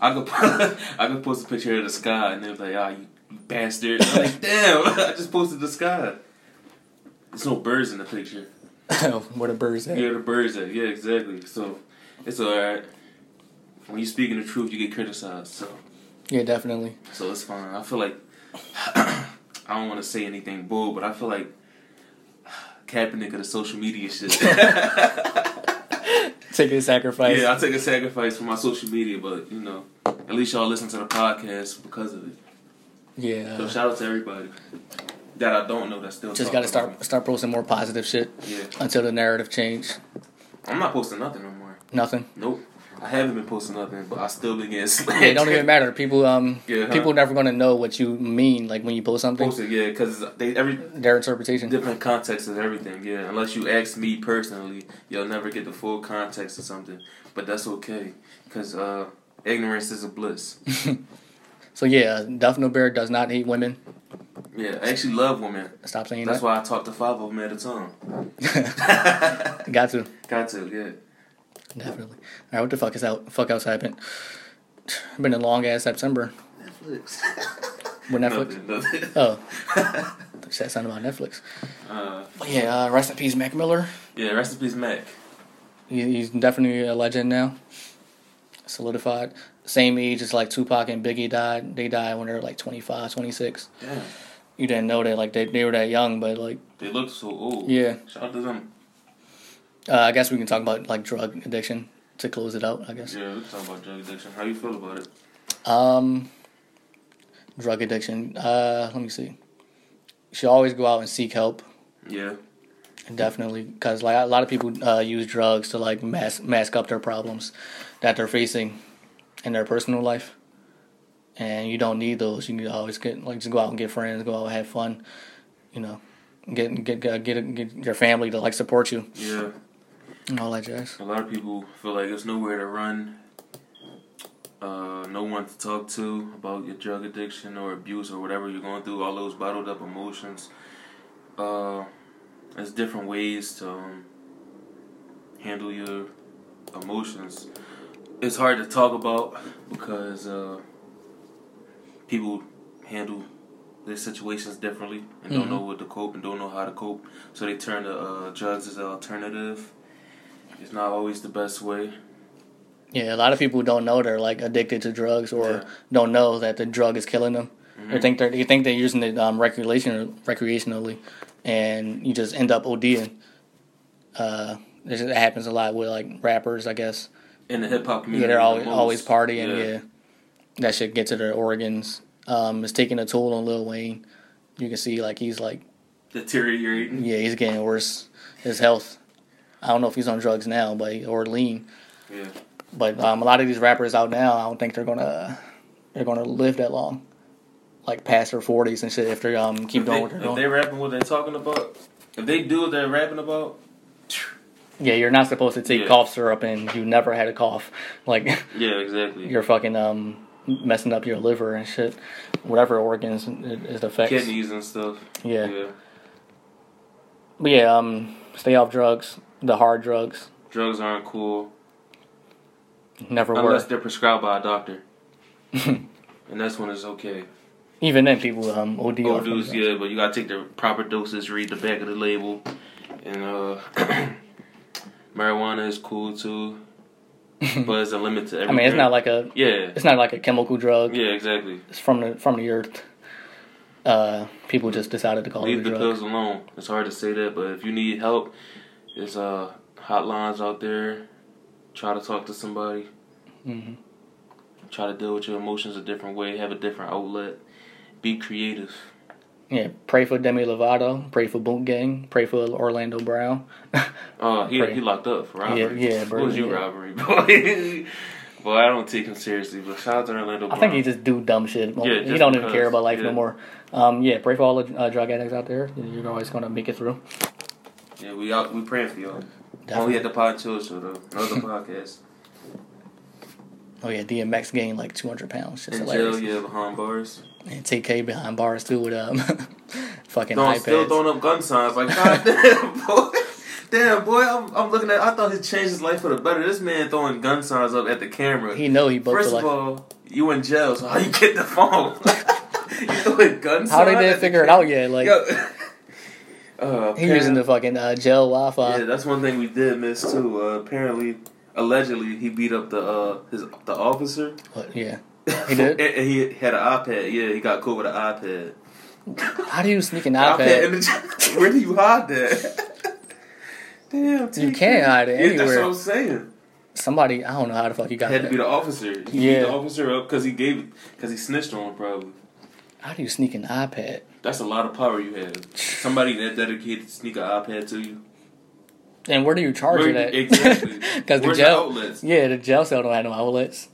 I could I could post a picture of the sky and they're like, "Ah, you, you bastard!" I'm like, "Damn, I just posted the sky." There's no birds in the picture. Where the birds at? Yeah, the birds at. Yeah, exactly. So it's alright. When you're speaking the truth, you get criticized. So Yeah, definitely. so it's fine. I feel like I don't want to say anything bull, but I feel like Kaepernick of the social media shit. Take a sacrifice. yeah, I take a sacrifice for my social media, but you know, at least y'all listen to the podcast because of it. Yeah. So shout out to everybody that I don't know that still just got to start start posting more positive shit. Yeah, until the narrative change. I'm not posting nothing no more. Nothing. Nope. I haven't been posting nothing, but I still been getting slammed. It don't even matter. People um Yeah, huh? people never gonna know what you mean like when you post something. Posted, yeah, because they every Their interpretation. different context of everything. Yeah, unless you ask me personally, you'll never get the full context of something. But that's okay, because uh, ignorance is a bliss. So yeah, Duff No Beer does not hate women. Yeah, I actually love women. Stop saying that. That's that. why I talk to five of them at a time. Got to. Got to, yeah. Definitely. All right, what the fuck is out? Fuck else happened? Been a long ass September Netflix. with Netflix. Nothing, nothing. Oh, said something about Netflix. Uh, But yeah, uh, rest in peace, Mac Miller. yeah, rest in peace, Mac. He, he's definitely a legend now. Solidified. Same age as like Tupac and Biggie died. They died when they were like 25, 26. Damn, You didn't know that like they, they were that young, but like they look so old. yeah. Shout out to them. Uh, I guess we can talk about like drug addiction to close it out. I guess. Yeah, we can talk about drug addiction. How you feel about it? Um, drug addiction. Uh, let me see. You should always go out and seek help. Yeah, Definitely, because like a lot of people uh, use drugs to like mask mask up their problems that they're facing in their personal life, and you don't need those. You need to always get like just go out and get friends, go out and have fun. You know, get get get get, get your family to like support you yeah. And all that jazz. A lot of people feel like there's nowhere to run, uh, no one to talk to about your drug addiction or abuse or whatever you're going through. All those bottled up emotions. Uh, there's different ways to um, handle your emotions. It's hard to talk about because uh, people handle their situations differently and don't Mhm. know what to cope and don't know how to cope. So they turn to uh, drugs as an alternative. It's not always the best way. Yeah, a lot of people don't know they're like addicted to drugs or Yeah. don't know that the drug is killing them. They Mhm. think they're they think they're using it um, recreation recreationally, and you just end up ODing. Uh, this it happens a lot with like rappers, I guess. In the hip hop community, Yeah, they're always most. always partying. Yeah. that shit gets to their organs. Um, it's taking a toll on Lil Wayne. You can see like he's like deteriorating. yeah he's getting worse. His health. I don't know if he's on drugs now, but or lean. Yeah, But um, a lot of these rappers out now, I don't think they're gonna they're gonna live that long, like past their forties and shit. If they um keep if doing they, what they're if doing, they rapping what they're talking about, if they do what they're rapping about, yeah, you're not supposed to take Yeah. cough syrup and you never had a cough. Like yeah, exactly. you're fucking um messing up your liver and shit, whatever organs it, it affects. Kidneys and stuff. Yeah. yeah. But yeah, um, stay off drugs, the hard drugs. Drugs aren't cool Never unless were. they're prescribed by a doctor, and that's when it's okay. Even then, people um OD off them dudes, drugs. yeah, but you gotta take the proper doses. Read the back of the label, and uh, marijuana is cool too, but it's a limit to everything. I mean, it's not like a yeah, it's not like a chemical drug. yeah, exactly. It's from the from the earth. Uh, people just decided to call Leave it a the drug. pills alone. It's hard to say that, but if you need help, there's uh hotlines out there. Try to talk to somebody. hmm Try to deal with your emotions a different way. Have a different outlet. Be creative. Yeah, pray for Demi Lovato. Pray for Boot Gang. Pray for Orlando Brown. Oh, he Pray. he locked up for robbery. Yeah, yeah, bro, What was you yeah. robbery, boy? Well, I don't take him seriously. But shout out to Orlando. Brown. I think he just do dumb shit. Yeah, he don't even care about life no more. Um, yeah, pray for all the uh, drug addicts out there. You're always gonna make it through. Yeah, we out. We praying for y'all. Definitely. Only at the Pod Chill Show though. Another podcast. Oh yeah, DMX gained like 200 pounds. Just In hilarious. jail, yeah, behind bars. And TK behind bars too with um, fucking Throwing, still throwing up gun signs. Like, God damn, boy. Damn, boy, I'm, I'm looking at. I thought he changed his life for the better. This man throwing gun signs up at the camera. He know he booked First of all, you in jail, so how you get the phone? you throwing gun How they didn't figure it out yet? Like Yo. Uh, he using the fucking uh, gel Wi-Fi. Yeah, that's one thing we did miss too. Uh, apparently, allegedly, he beat up the uh his the officer. But, yeah. He did? and, and he had an iPad. Yeah, he got caught with an iPad. How do you sneak an iPad iPad? in the, where do you hide that? Damn, You can't hide it Yeah, that's anywhere. what I'm saying. Somebody, I don't know how the fuck he got Had to be the officer. He beat Yeah. the officer up because he gave because he snitched on him. Probably. How do you sneak an iPad? That's a lot of power you have. Somebody that dedicated to sneak an iPad to you. And where do you charge Where- it at? exactly. Because the Where's the yeah, the jail cell don't have no outlets.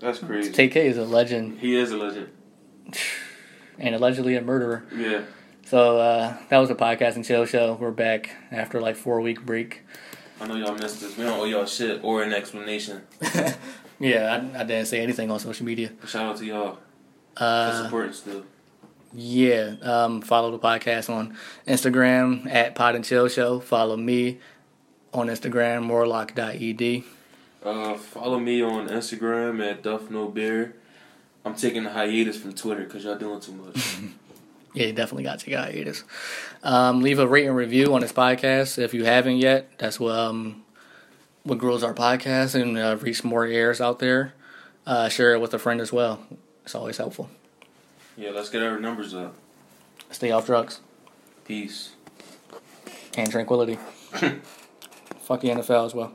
That's crazy. TK is a legend he is a legend. and allegedly a murderer. Yeah. So uh, that was a podcast and chill show. We're back after like four week break. I know y'all missed this. We don't owe y'all shit or an explanation. Yeah, I, I didn't say anything on social media. Shout out to y'all Uh, supporting still. yeah, um, follow the podcast on Instagram at Pod and Chill Show. Follow me on Instagram, warlock.ed. Uh, follow me on Instagram at Duff No Beer. I'm taking a hiatus from Twitter because y'all doing too much. Yeah, you definitely got to take hiatus. Um, leave a rate and review on this podcast if you haven't yet. That's what um, what grows our podcast and uh, reach more ears out there. Uh, share it with a friend as well. It's always helpful. yeah, let's get our numbers up. Stay off drugs Peace. and tranquility. Fuck the NFL as well.